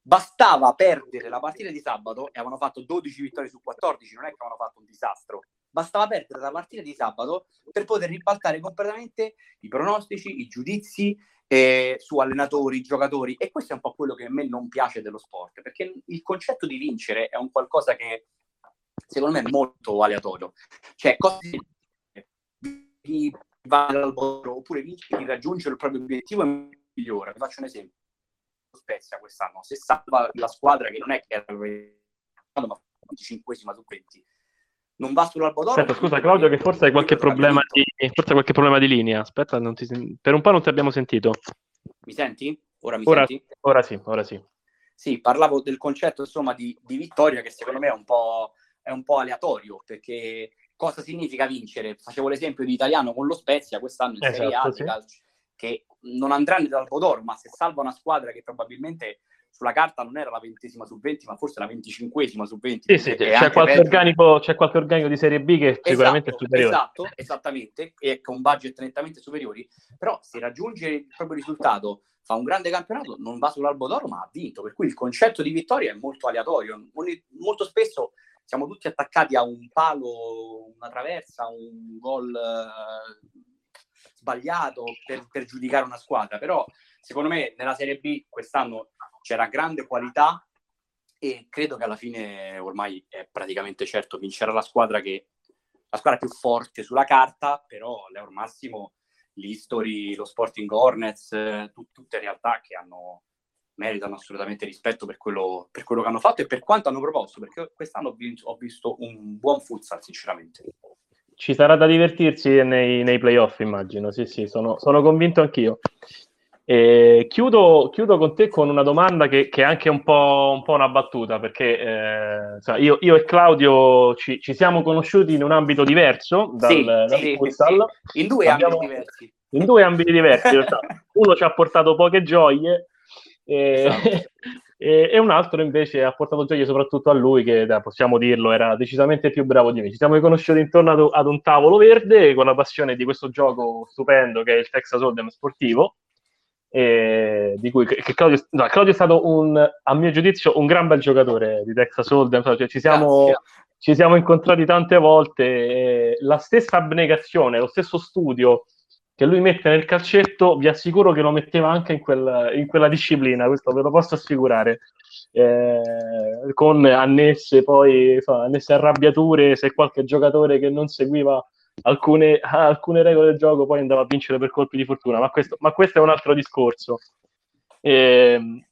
Bastava perdere la partita di sabato e avevano fatto 12 vittorie su 14, non è che avevano fatto un disastro. Bastava perdere la partita di sabato per poter ribaltare completamente i pronostici, i giudizi eh, su allenatori, giocatori. E questo è un po' quello che a me non piace dello sport, perché il concetto di vincere è un qualcosa che secondo me è molto aleatorio. Cioè, cose chi va all'albero oppure vince chi raggiunge il proprio obiettivo è migliore. Vi faccio un esempio. Spezia quest'anno, se salva la squadra che non è che era ma 25 su 20, non va sull'Albodoro. Aspetta, scusa Claudio, che forse hai qualche problema di, forse qualche problema di linea. Aspetta, ti, per un po' non ti abbiamo sentito. Mi senti? Ora mi ora, senti? Ora sì, ora sì. Sì, parlavo del concetto insomma di, di vittoria che secondo me è un, po', è un po' aleatorio perché cosa significa vincere? Facevo l'esempio di italiano con lo Spezia quest'anno in esatto, Serie A sì. calcio, che non andrà dal Podoro, ma se salva una squadra che probabilmente sulla carta non era la ventesima su 20, ma forse la venticinquesima su 20. Sì, sì, c'è, qualche organico, c'è, qualche organico, di Serie B che esatto, sicuramente è superiore. Esatto, esattamente, e con budget nettamente superiori, però se raggiunge il proprio risultato, fa un grande campionato, non va sull'Albo d'Oro, ma ha vinto, per cui il concetto di vittoria è molto aleatorio. Molto spesso siamo tutti attaccati a un palo, una traversa, un gol eh, sbagliato per, per giudicare una squadra, però secondo me nella Serie B quest'anno c'era grande qualità e credo che alla fine ormai è praticamente certo vincerà la squadra che la squadra più forte sulla carta, però l'Eur Massimo, l'History, lo Sporting Hornets, tut- tutte realtà che hanno, meritano assolutamente rispetto per quello, per quello, che hanno fatto e per quanto hanno proposto, perché quest'anno ho, vinto, ho visto un buon futsal, sinceramente ci sarà da divertirsi nei, nei playoff, immagino. Sì, sì, sono, sono convinto anch'io. E chiudo, chiudo, con te con una domanda che, che è anche un po', un po una battuta, perché eh, io, io, e Claudio ci, ci, siamo conosciuti in un ambito diverso dal, sì, dal sì. Sì. In due Abbiamo, ambiti diversi. In due ambiti diversi, Uno ci ha portato poche gioie, e, esatto. E, e, un altro invece ha portato gioia soprattutto a lui, che possiamo dirlo, era decisamente più bravo di me. Ci siamo riconosciuti intorno ad, ad un tavolo verde con la passione di questo gioco stupendo che è il Texas Hold'em sportivo. di cui che Claudio, no, Claudio, è stato un, a mio giudizio un gran bel giocatore di Texas Hold'em, cioè, ci, siamo, ci siamo incontrati tante volte, la stessa abnegazione, lo stesso studio che lui mette nel calcetto, vi assicuro che lo metteva anche in, quel, in quella disciplina, questo ve lo posso assicurare. Eh, con annesse poi insomma, annesse arrabbiature se qualche giocatore che non seguiva alcune, alcune, regole del gioco poi andava a vincere per colpi di fortuna, ma questo, ma questo è un altro discorso. Eh,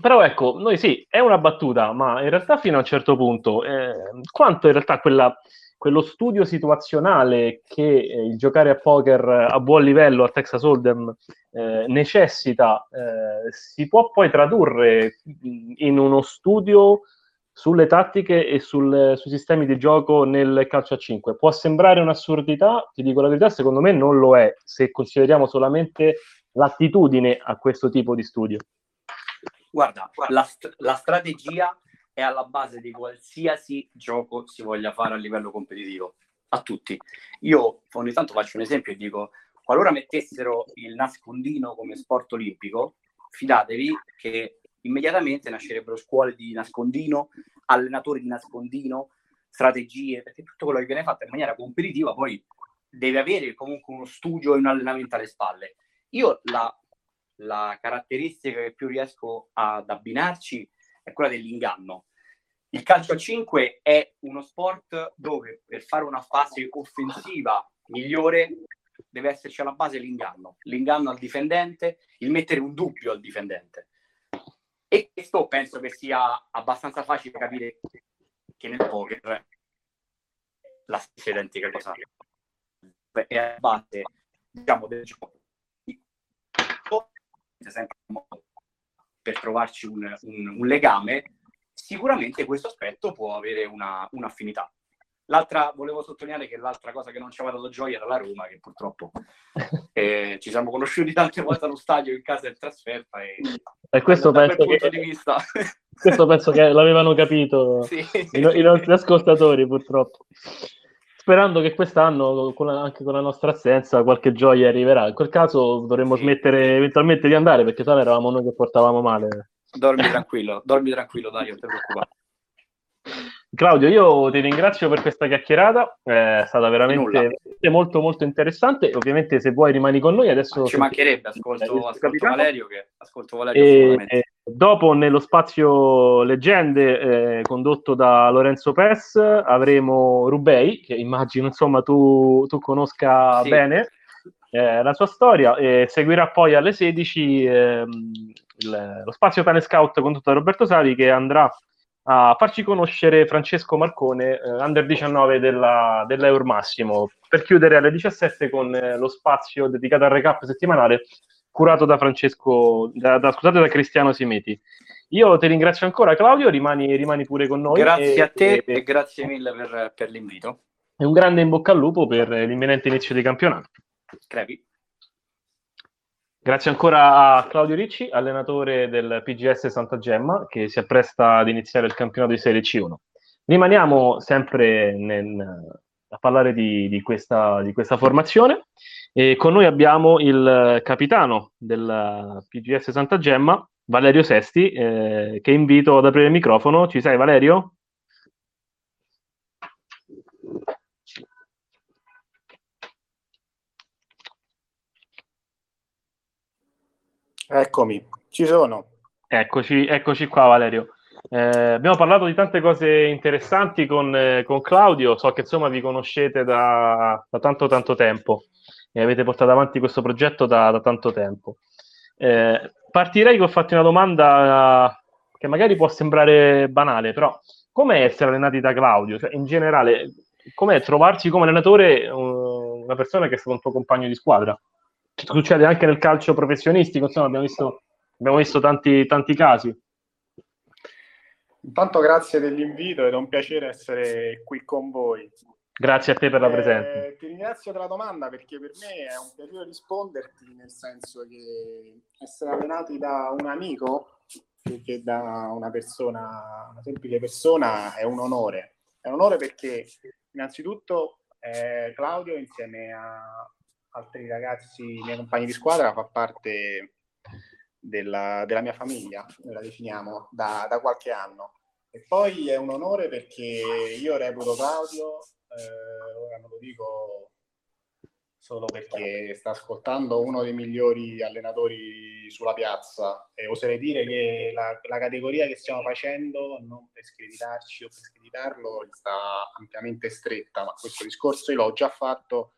però ecco, noi sì, è una battuta, ma in realtà fino a un certo punto, eh, quanto in realtà quella quello studio situazionale che eh, il giocare a poker a buon livello a Texas Hold'em eh, necessita eh, si può poi tradurre in uno studio sulle tattiche e sul, sui sistemi di gioco nel calcio a 5. Può sembrare un'assurdità, ti dico la verità, secondo me non lo è, se consideriamo solamente l'attitudine a questo tipo di studio. Guarda, la, la strategia è alla base di qualsiasi gioco si voglia fare a livello competitivo, a tutti. Io ogni tanto faccio un esempio e dico, qualora mettessero il nascondino come sport olimpico, fidatevi che immediatamente nascerebbero scuole di nascondino, allenatori di nascondino, strategie, perché tutto quello che viene fatto in maniera competitiva poi deve avere comunque uno studio e un allenamento alle spalle. Io la, la caratteristica che più riesco ad abbinarci è quella dell'inganno. Il calcio a 5 è uno sport dove per fare una fase offensiva migliore deve esserci alla base l'inganno, l'inganno al difendente, il mettere un dubbio al difendente. E questo penso che sia abbastanza facile capire che nel poker la stessa identica cosa è a base diciamo del gioco per trovarci un, un, un, legame sicuramente questo aspetto può avere una, un'affinità L'altra, volevo sottolineare che l'altra cosa che non ci aveva dato gioia era la Roma, che purtroppo eh, ci siamo conosciuti tante volte allo stadio in casa del trasferta. E, e questo, penso che, vista... questo penso che l'avevano capito sì. i, i, nostri ascoltatori, purtroppo. Sperando che quest'anno, con la, anche con la nostra assenza, qualche gioia arriverà. In quel caso dovremmo sì. smettere eventualmente di andare, perché sennò eravamo noi che portavamo male. Dormi tranquillo, dormi tranquillo, dai, non ti preoccupare. Claudio, io ti ringrazio per questa chiacchierata, è stata veramente molto molto interessante. Ovviamente se vuoi rimani con noi adesso. Ci mancherebbe, ascolto, ascolto Valerio che ascolto Valerio e, e dopo nello spazio leggende eh, condotto da Lorenzo Pes avremo Rubei, che immagino insomma tu, tu conosca sì. bene eh, la sua storia e seguirà poi alle 16 eh, il, lo spazio Tane Scout condotto da Roberto Savi che andrà a farci conoscere Francesco Marcone, eh, under 19 della, dell'Eur Massimo, per chiudere alle 17 con eh, lo spazio dedicato al recap settimanale curato da Francesco, da, da, scusate, da Cristiano Simeti. Io ti ringrazio ancora Claudio, rimani, rimani pure con noi. Grazie e, a te e, e grazie mille per, per l'invito. E un grande in bocca al lupo per l'imminente inizio di campionato. Crepi. Grazie ancora a Claudio Ricci, allenatore del PGS Santa Gemma, che si appresta ad iniziare il campionato di Serie C1. Rimaniamo sempre nel, a parlare di, di, questa, di, questa, formazione e con noi abbiamo il capitano del PGS Santa Gemma, Valerio Sesti, eh, che invito ad aprire il microfono. Ci sei Valerio? Eccomi, ci sono. Eccoci, eccoci qua Valerio. Eh, abbiamo parlato di tante cose interessanti con, eh, con Claudio, so che insomma vi conoscete da, da, tanto tanto tempo e avete portato avanti questo progetto da, da tanto tempo. Eh, partirei con farti una domanda che magari può sembrare banale, però com'è essere allenati da Claudio? Cioè, in generale, com'è trovarsi come allenatore uh, una persona che è stato un tuo compagno di squadra? succede anche nel calcio professionistico, insomma abbiamo visto, abbiamo visto tanti, tanti casi. Intanto grazie dell'invito ed è un piacere essere qui con voi. Grazie a te per la presenza. Eh, ti ringrazio della domanda perché per me è un piacere risponderti, nel senso che essere allenati da un amico più che da una persona, una semplice persona, è un onore. È un onore perché innanzitutto eh, Claudio insieme a, altri ragazzi, miei compagni di squadra, fa parte della, della mia famiglia, noi la definiamo, da, da, qualche anno. E poi è un onore perché io reputo Claudio, eh, ora non lo dico solo perché sta ascoltando uno dei migliori allenatori sulla piazza e oserei dire che la, la categoria che stiamo facendo, non per screditarci o per screditarlo, sta ampiamente stretta, ma questo discorso io l'ho già fatto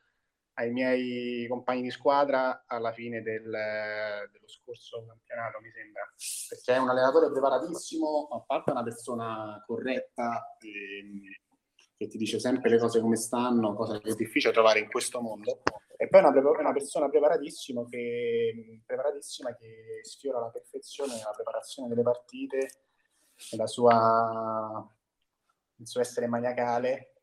ai miei compagni di squadra alla fine del, dello scorso campionato, mi sembra. Perché è un allenatore preparatissimo, a parte una persona corretta ehm, che ti dice sempre le cose come stanno, cosa che è difficile trovare in questo mondo. E poi è una, una, persona preparatissima che, preparatissima che sfiora la perfezione la preparazione delle partite, sua, il suo essere maniacale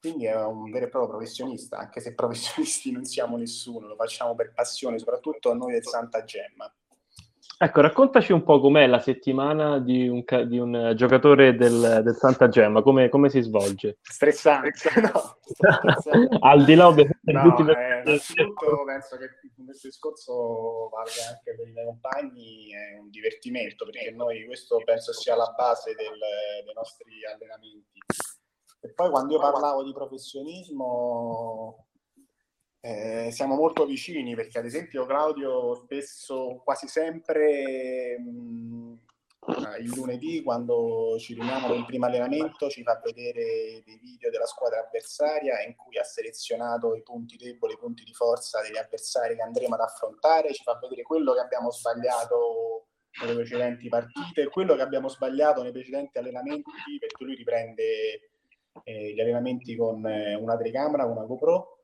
quindi è un vero e proprio professionista, anche se professionisti non siamo nessuno, lo facciamo per passione, soprattutto noi del Santa Gemma. Ecco, raccontaci un po' com'è la settimana di un, di un giocatore del, del, Santa Gemma, come, come, si svolge? Stressante, no. Al di là no, eh, innanzitutto penso che questo discorso valga anche per i miei compagni, è un divertimento, perché noi questo penso sia la base del, dei nostri allenamenti e poi quando io parlavo di professionismo, Eh, siamo molto vicini perché ad esempio Claudio spesso, quasi sempre mh, il lunedì quando ci riuniamo il primo allenamento ci fa vedere dei video della squadra avversaria in cui ha selezionato i punti deboli, i punti di forza degli avversari che andremo ad affrontare, ci fa vedere quello che abbiamo sbagliato nelle precedenti partite, quello che abbiamo sbagliato nei precedenti allenamenti, perché lui riprende eh, gli allenamenti con eh, una telecamera, una GoPro.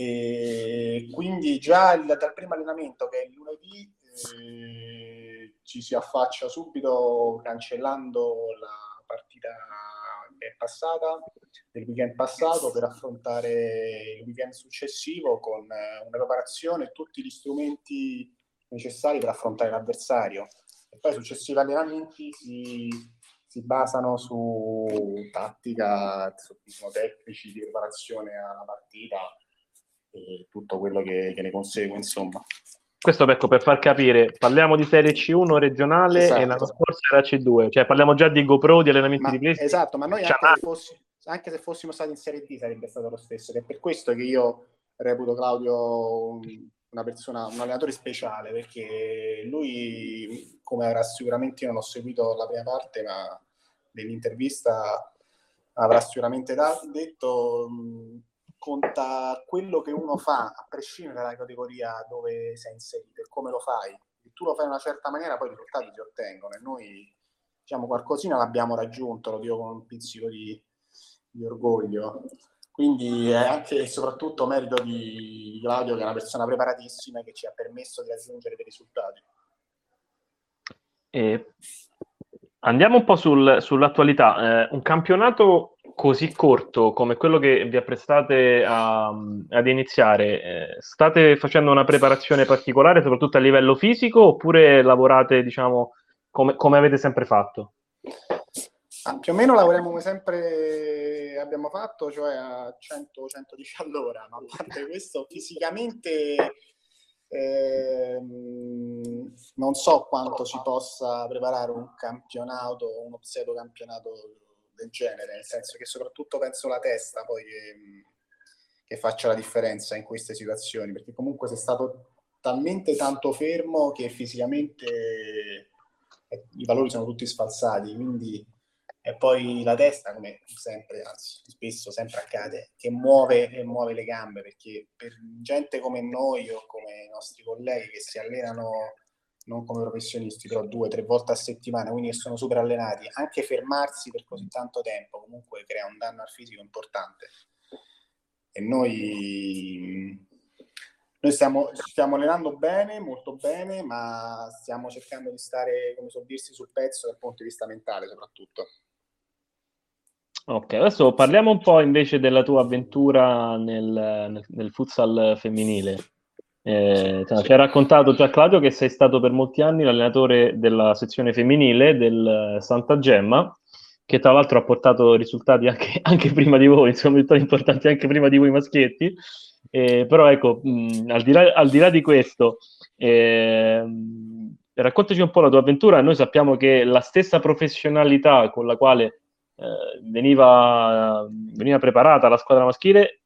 E quindi già il, dal primo allenamento che è il lunedì eh, ci si affaccia subito cancellando la partita che è passata del weekend passato per affrontare il weekend successivo con eh, una preparazione e tutti gli strumenti necessari per affrontare l'avversario. E poi successivi allenamenti si, si basano su tattica, su tecnici di preparazione alla partita e tutto quello che, che ne consegue, insomma. Questo ecco, per far capire, parliamo di Serie C1 regionale esatto. e l'anno scorso era C2, cioè parliamo già di GoPro, di allenamenti ma, di PlayStation. Esatto, ma noi anche se, fossi, anche se, fossimo stati in Serie D sarebbe stato lo stesso, ed è per questo che io reputo Claudio una persona, un allenatore speciale, perché lui, come avrà sicuramente, io non ho seguito la prima parte, ma nell'intervista avrà sicuramente da, detto, conta quello che uno fa, a prescindere dalla categoria dove sei inserito e come lo fai. Se tu lo fai in una certa maniera, poi i risultati si ottengono e noi, diciamo, qualcosina l'abbiamo raggiunto, lo dico con un pizzico di, di orgoglio. Quindi è anche e soprattutto merito di Claudio, che è una persona preparatissima e che ci ha permesso di raggiungere dei risultati. E andiamo un po' sul, sull'attualità. Eh, un campionato così corto come quello che vi apprestate a, ad iniziare, eh, state facendo una preparazione particolare, soprattutto a livello fisico, oppure lavorate, diciamo, come, come avete sempre fatto? Ah, più o meno lavoriamo come sempre abbiamo fatto, cioè a 100-110 all'ora, ma a parte questo fisicamente ehm, non so quanto si possa preparare un campionato, uno pseudo campionato del genere, nel senso che soprattutto penso la testa poi che, che faccia la differenza in queste situazioni, perché comunque sei stato talmente tanto fermo che fisicamente eh, i valori sono tutti sfalsati, quindi e poi la testa, come sempre, anzi spesso sempre accade, che muove e muove le gambe, perché per gente come noi o come i nostri colleghi che si allenano non come professionisti, però due tre volte a settimana, quindi sono super allenati, anche fermarsi per così tanto tempo comunque crea un danno al fisico importante. E noi, noi stiamo, stiamo allenando bene, molto bene, ma stiamo cercando di stare, come so dirsi, sul pezzo dal punto di vista mentale soprattutto. Ok, adesso parliamo un po' invece della tua avventura nel, nel, nel futsal femminile. Eh, cioè, ci hai raccontato già Claudio che sei stato per molti anni l'allenatore della sezione femminile del Santa Gemma, che tra l'altro ha portato risultati anche, anche prima di voi, insomma, risultati importanti anche prima di voi maschietti. Eh, però ecco, mh, al, di là, al, di là, di questo, eh, raccontaci un po' la tua avventura. Noi sappiamo che la stessa professionalità con la quale eh, veniva, veniva, preparata la squadra maschile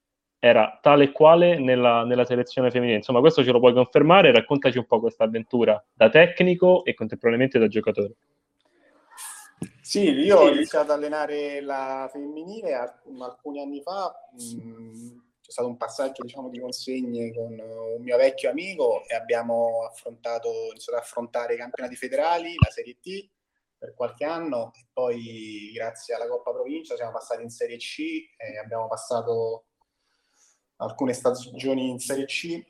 era tale e quale nella, nella, selezione femminile. Insomma, questo ce lo puoi confermare? Raccontaci un po' questa avventura da tecnico e contemporaneamente da giocatore. Sì, io ho iniziato ad allenare la femminile alcuni anni fa. Mm, c'è stato un passaggio diciamo, di consegne con un mio vecchio amico e abbiamo affrontato, iniziato ad affrontare i campionati federali, la Serie T, per qualche anno e poi grazie alla Coppa Provincia siamo passati in Serie C e abbiamo passato alcune stagioni in Serie C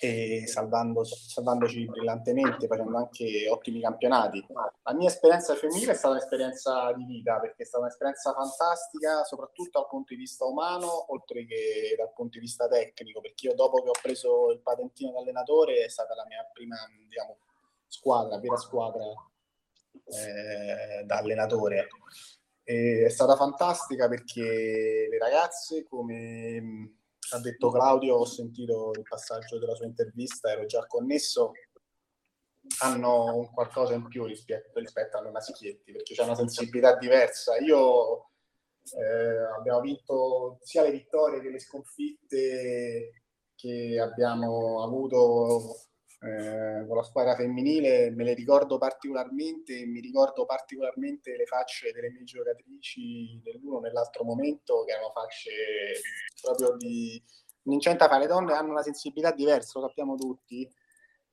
e salvando, salvandoci brillantemente, facendo anche ottimi campionati. La mia esperienza femminile è stata un'esperienza di vita perché è stata un'esperienza fantastica, soprattutto dal punto di vista umano, oltre che dal punto di vista tecnico, perché io dopo che ho preso il patentino da allenatore è stata la mia prima diciamo, squadra, vera squadra eh, da allenatore. E è stata fantastica perché le ragazze, come ha detto Claudio, ho sentito il passaggio della sua intervista, ero già connesso, hanno un qualcosa in più rispetto, rispetto a noi maschietti, perché c'è una sensibilità diversa. Io eh, abbiamo vinto sia le vittorie che le sconfitte che abbiamo avuto eh, con la squadra femminile me le ricordo particolarmente, mi ricordo particolarmente le facce delle mie giocatrici nell'uno nell'altro momento, che erano facce proprio di... Vincenta fa le donne hanno una sensibilità diversa, lo sappiamo tutti,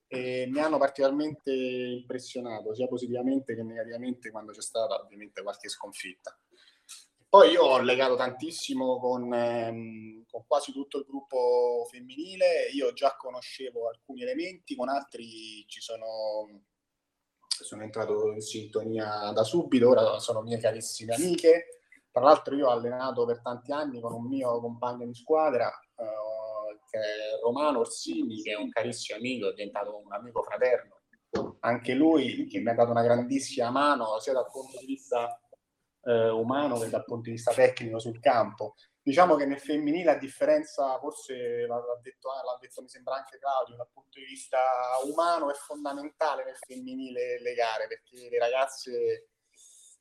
e mi hanno particolarmente impressionato, sia positivamente che negativamente, quando c'è stata ovviamente qualche sconfitta. Poi io ho legato tantissimo con, ehm, con, quasi tutto il gruppo femminile, io già conoscevo alcuni elementi, con altri ci sono, sono entrato in sintonia da subito, ora sono mie carissime amiche. Tra l'altro io ho allenato per tanti anni con un mio compagno di squadra, eh, che è Romano Orsini, che è un carissimo amico, è diventato un amico fraterno. Anche lui che mi ha dato una grandissima mano sia dal punto di vista eh, umano che dal punto di vista tecnico sul campo. Diciamo che nel femminile, a differenza, forse l'ha detto, eh, l'ha detto mi sembra anche Claudio, dal punto di vista umano è fondamentale nel femminile le gare perché le ragazze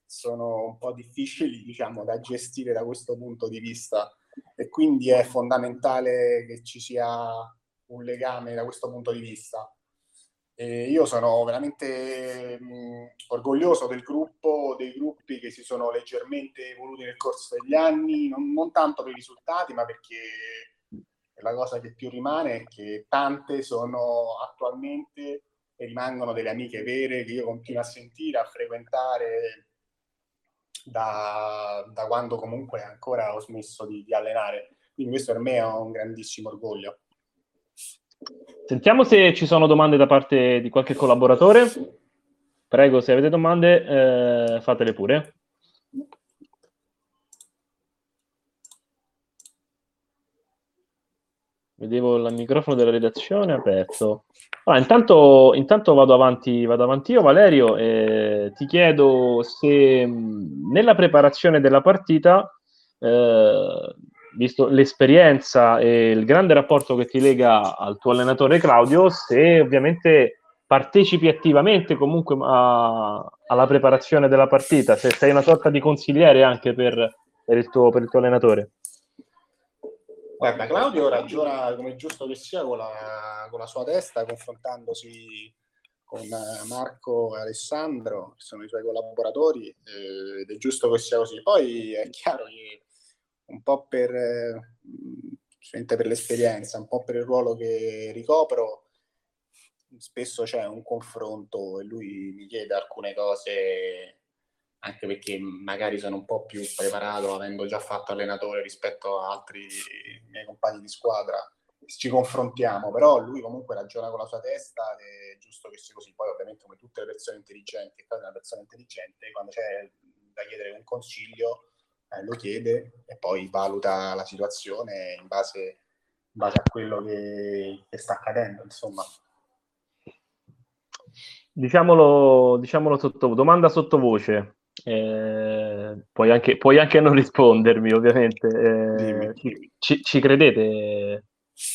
sono un po' difficili diciamo, da gestire da questo punto di vista e quindi è fondamentale che ci sia un legame da questo punto di vista. E io sono veramente mh, orgoglioso del gruppo, dei gruppi che si sono leggermente evoluti nel corso degli anni, non, non, tanto per i risultati, ma perché la cosa che più rimane è che tante sono attualmente e rimangono delle amiche vere che io continuo a sentire, a frequentare da, da quando comunque ancora ho smesso di, di allenare. Quindi questo per me è un grandissimo orgoglio. Sentiamo se ci sono domande da parte di qualche collaboratore. Prego, se avete domande, eh, fatele pure. Vedevo il microfono della redazione aperto. Allora, intanto, intanto vado, avanti, vado avanti io, Valerio, e ti chiedo se nella preparazione della partita eh, visto l'esperienza e il grande rapporto che ti lega al tuo allenatore Claudio, se ovviamente partecipi attivamente comunque a, alla preparazione della partita, se sei una sorta di consigliere anche per, per, il, tuo, per il tuo allenatore. Guarda, Claudio ragiona come giusto che sia con la, con la sua testa, confrontandosi con Marco e Alessandro, che sono i suoi collaboratori, eh, ed è giusto che sia così. Poi è chiaro che un po' per, eh, per l'esperienza, un po' per il ruolo che ricopro, spesso c'è un confronto e lui mi chiede alcune cose anche perché magari sono un po' più preparato avendo già fatto allenatore rispetto a altri miei compagni di squadra ci confrontiamo. Però lui comunque ragiona con la sua testa ed è giusto che sia così. Poi ovviamente come tutte le persone intelligenti una persona intelligente quando c'è da chiedere un consiglio eh, lo chiede e poi valuta la situazione in base, in base a quello che, che, sta accadendo, insomma. Diciamolo, diciamolo sotto, domanda sottovoce. Eh, puoi, anche, puoi, anche, non rispondermi, ovviamente. Eh, ci, ci, credete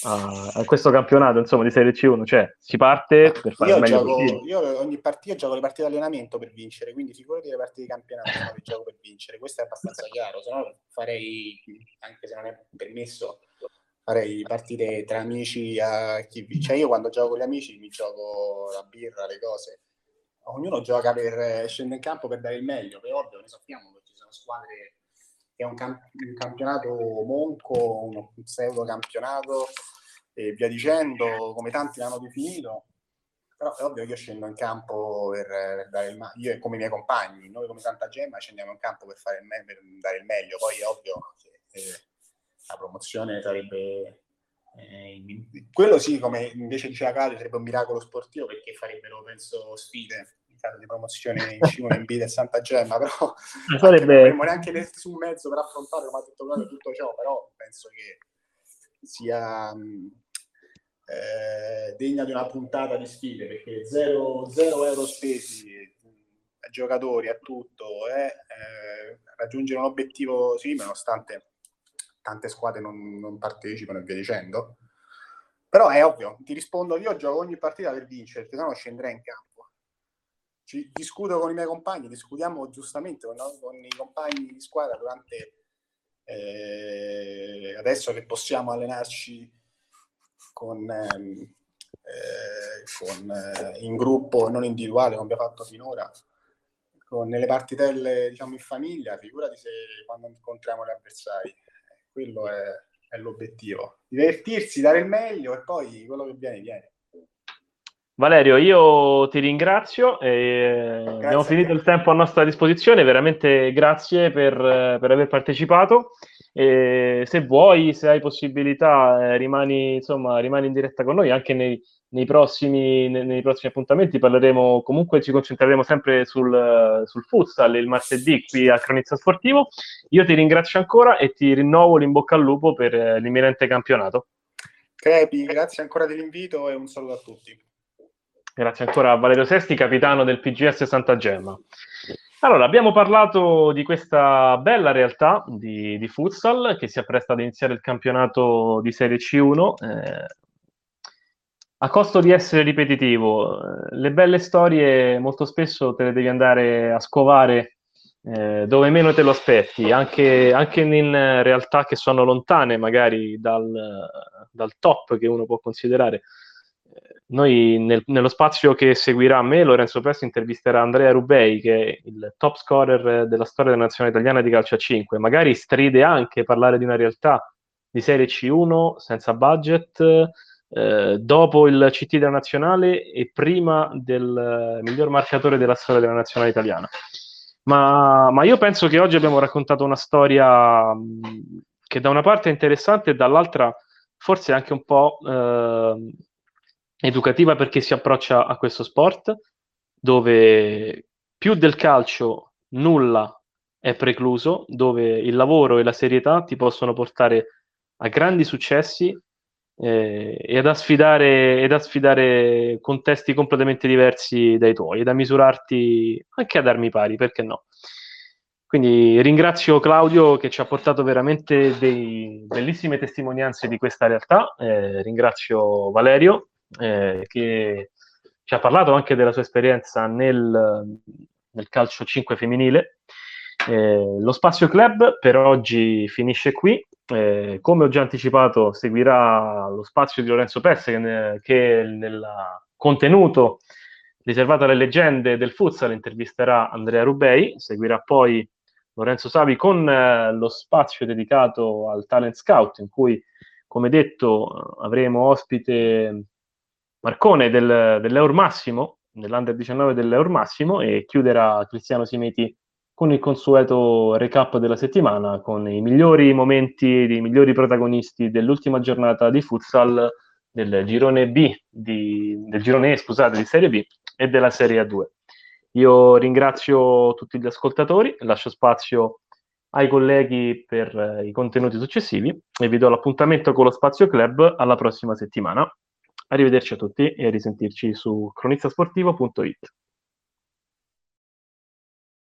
a, a, questo campionato insomma, di Serie C1? Cioè, si parte per fare io meglio gioco, Io ogni partita gioco le partite di allenamento per vincere, quindi figurati le partite di campionato che gioco per vincere. Questo è abbastanza chiaro, se no farei, anche se non è permesso, farei partite tra amici a chi vince. Cioè io quando gioco con gli amici mi gioco la birra, le cose. Ognuno gioca per scendere in campo per dare il meglio, per ovvio, ne sappiamo che ci sono squadre è un, camp- un campionato monco, uno pseudo campionato e via dicendo, come tanti l'hanno definito. Però è ovvio che io scendo in campo per, per dare il meglio, io e come i miei compagni, noi come Santa Gemma scendiamo in campo per, fare il me- per dare il meglio. Poi è ovvio che eh, la promozione sarebbe eh, quello sì, come invece diceva Claudio, sarebbe un miracolo sportivo perché farebbero, penso, sfide caso di promozione in C1 in B del Santa Gemma, però sarebbe... non avremmo neanche su un mezzo per affrontare, come ha detto Claudio, tutto ciò, però penso che sia eh, degna di una puntata di sfide, perché 0 euro spesi a giocatori, a tutto, eh, eh, raggiungere un obiettivo simile, nonostante tante squadre non, non partecipano e via dicendo. Però è ovvio, ti rispondo, io gioco ogni partita per vincere, perché sennò scenderei in campo ci, discuto con i miei compagni, discutiamo giustamente con, con i compagni di squadra durante eh, adesso che possiamo allenarci con, ehm, eh, con eh, in gruppo non individuale come abbiamo fatto finora, con, nelle partitelle diciamo in famiglia, figurati se quando incontriamo gli avversari, quello è, è l'obiettivo, divertirsi, dare il meglio e poi quello che viene viene. Valerio, io ti ringrazio. Eh, abbiamo finito il tempo a nostra disposizione. Veramente grazie per, per aver partecipato. E se vuoi, se hai possibilità, eh, rimani, insomma, rimani in diretta con noi anche nei, nei, prossimi, nei, nei, prossimi, appuntamenti. Parleremo comunque, ci concentreremo sempre sul, sul futsal il martedì qui a Cronizza Sportivo. Io ti ringrazio ancora e ti rinnovo l'in bocca al lupo per eh, l'imminente campionato. Crepi, grazie ancora dell'invito e un saluto a tutti. Grazie ancora a Valerio Sesti, capitano del PGS Santa Gemma. Allora, abbiamo parlato di questa bella realtà di, di futsal che si appresta ad iniziare il campionato di Serie C1. Eh, a costo di essere ripetitivo, le belle storie molto spesso te le devi andare a scovare eh, dove meno te lo aspetti, anche, anche, in realtà che sono lontane magari dal, dal top che uno può considerare noi nel, nello spazio che seguirà me, Lorenzo Presto intervisterà Andrea Rubei, che è il top scorer della storia della nazionale italiana di calcio a 5. Magari stride anche parlare di una realtà di Serie C1 senza budget, eh, dopo il CT della nazionale e prima del miglior marcatore della storia della nazionale italiana. Ma, ma io penso che oggi abbiamo raccontato una storia che da una parte è interessante e dall'altra forse anche un po' eh, educativa perché si approccia a questo sport dove più del calcio nulla è precluso, dove il lavoro e la serietà ti possono portare a grandi successi eh, e, ad sfidare, ed a sfidare contesti completamente diversi dai tuoi, ed a misurarti anche ad armi pari, perché no? Quindi ringrazio Claudio che ci ha portato veramente dei bellissime testimonianze di questa realtà, eh, ringrazio Valerio eh, che ci ha parlato anche della sua esperienza nel, nel calcio 5 femminile. Eh, lo Spazio Club per oggi finisce qui. Eh, come ho già anticipato, seguirà lo spazio di Lorenzo Pesse, che, che nel contenuto riservato alle leggende del futsal intervisterà Andrea Rubei. Seguirà poi Lorenzo Savi con eh, lo spazio dedicato al talent scout, in cui, come detto, avremo ospite Marcone del, dell'Eur Massimo, nell'Under 19 dell'Eur Massimo e chiuderà Cristiano Simeti con il consueto recap della settimana con i migliori momenti, i migliori protagonisti dell'ultima giornata di futsal del girone B, di, del girone E, scusate, di Serie B e della Serie A2. Io ringrazio tutti gli ascoltatori, lascio spazio ai colleghi per i contenuti successivi e vi do l'appuntamento con lo Spazio Club alla prossima settimana. Arrivederci a tutti e a risentirci su cronistasportivo.it.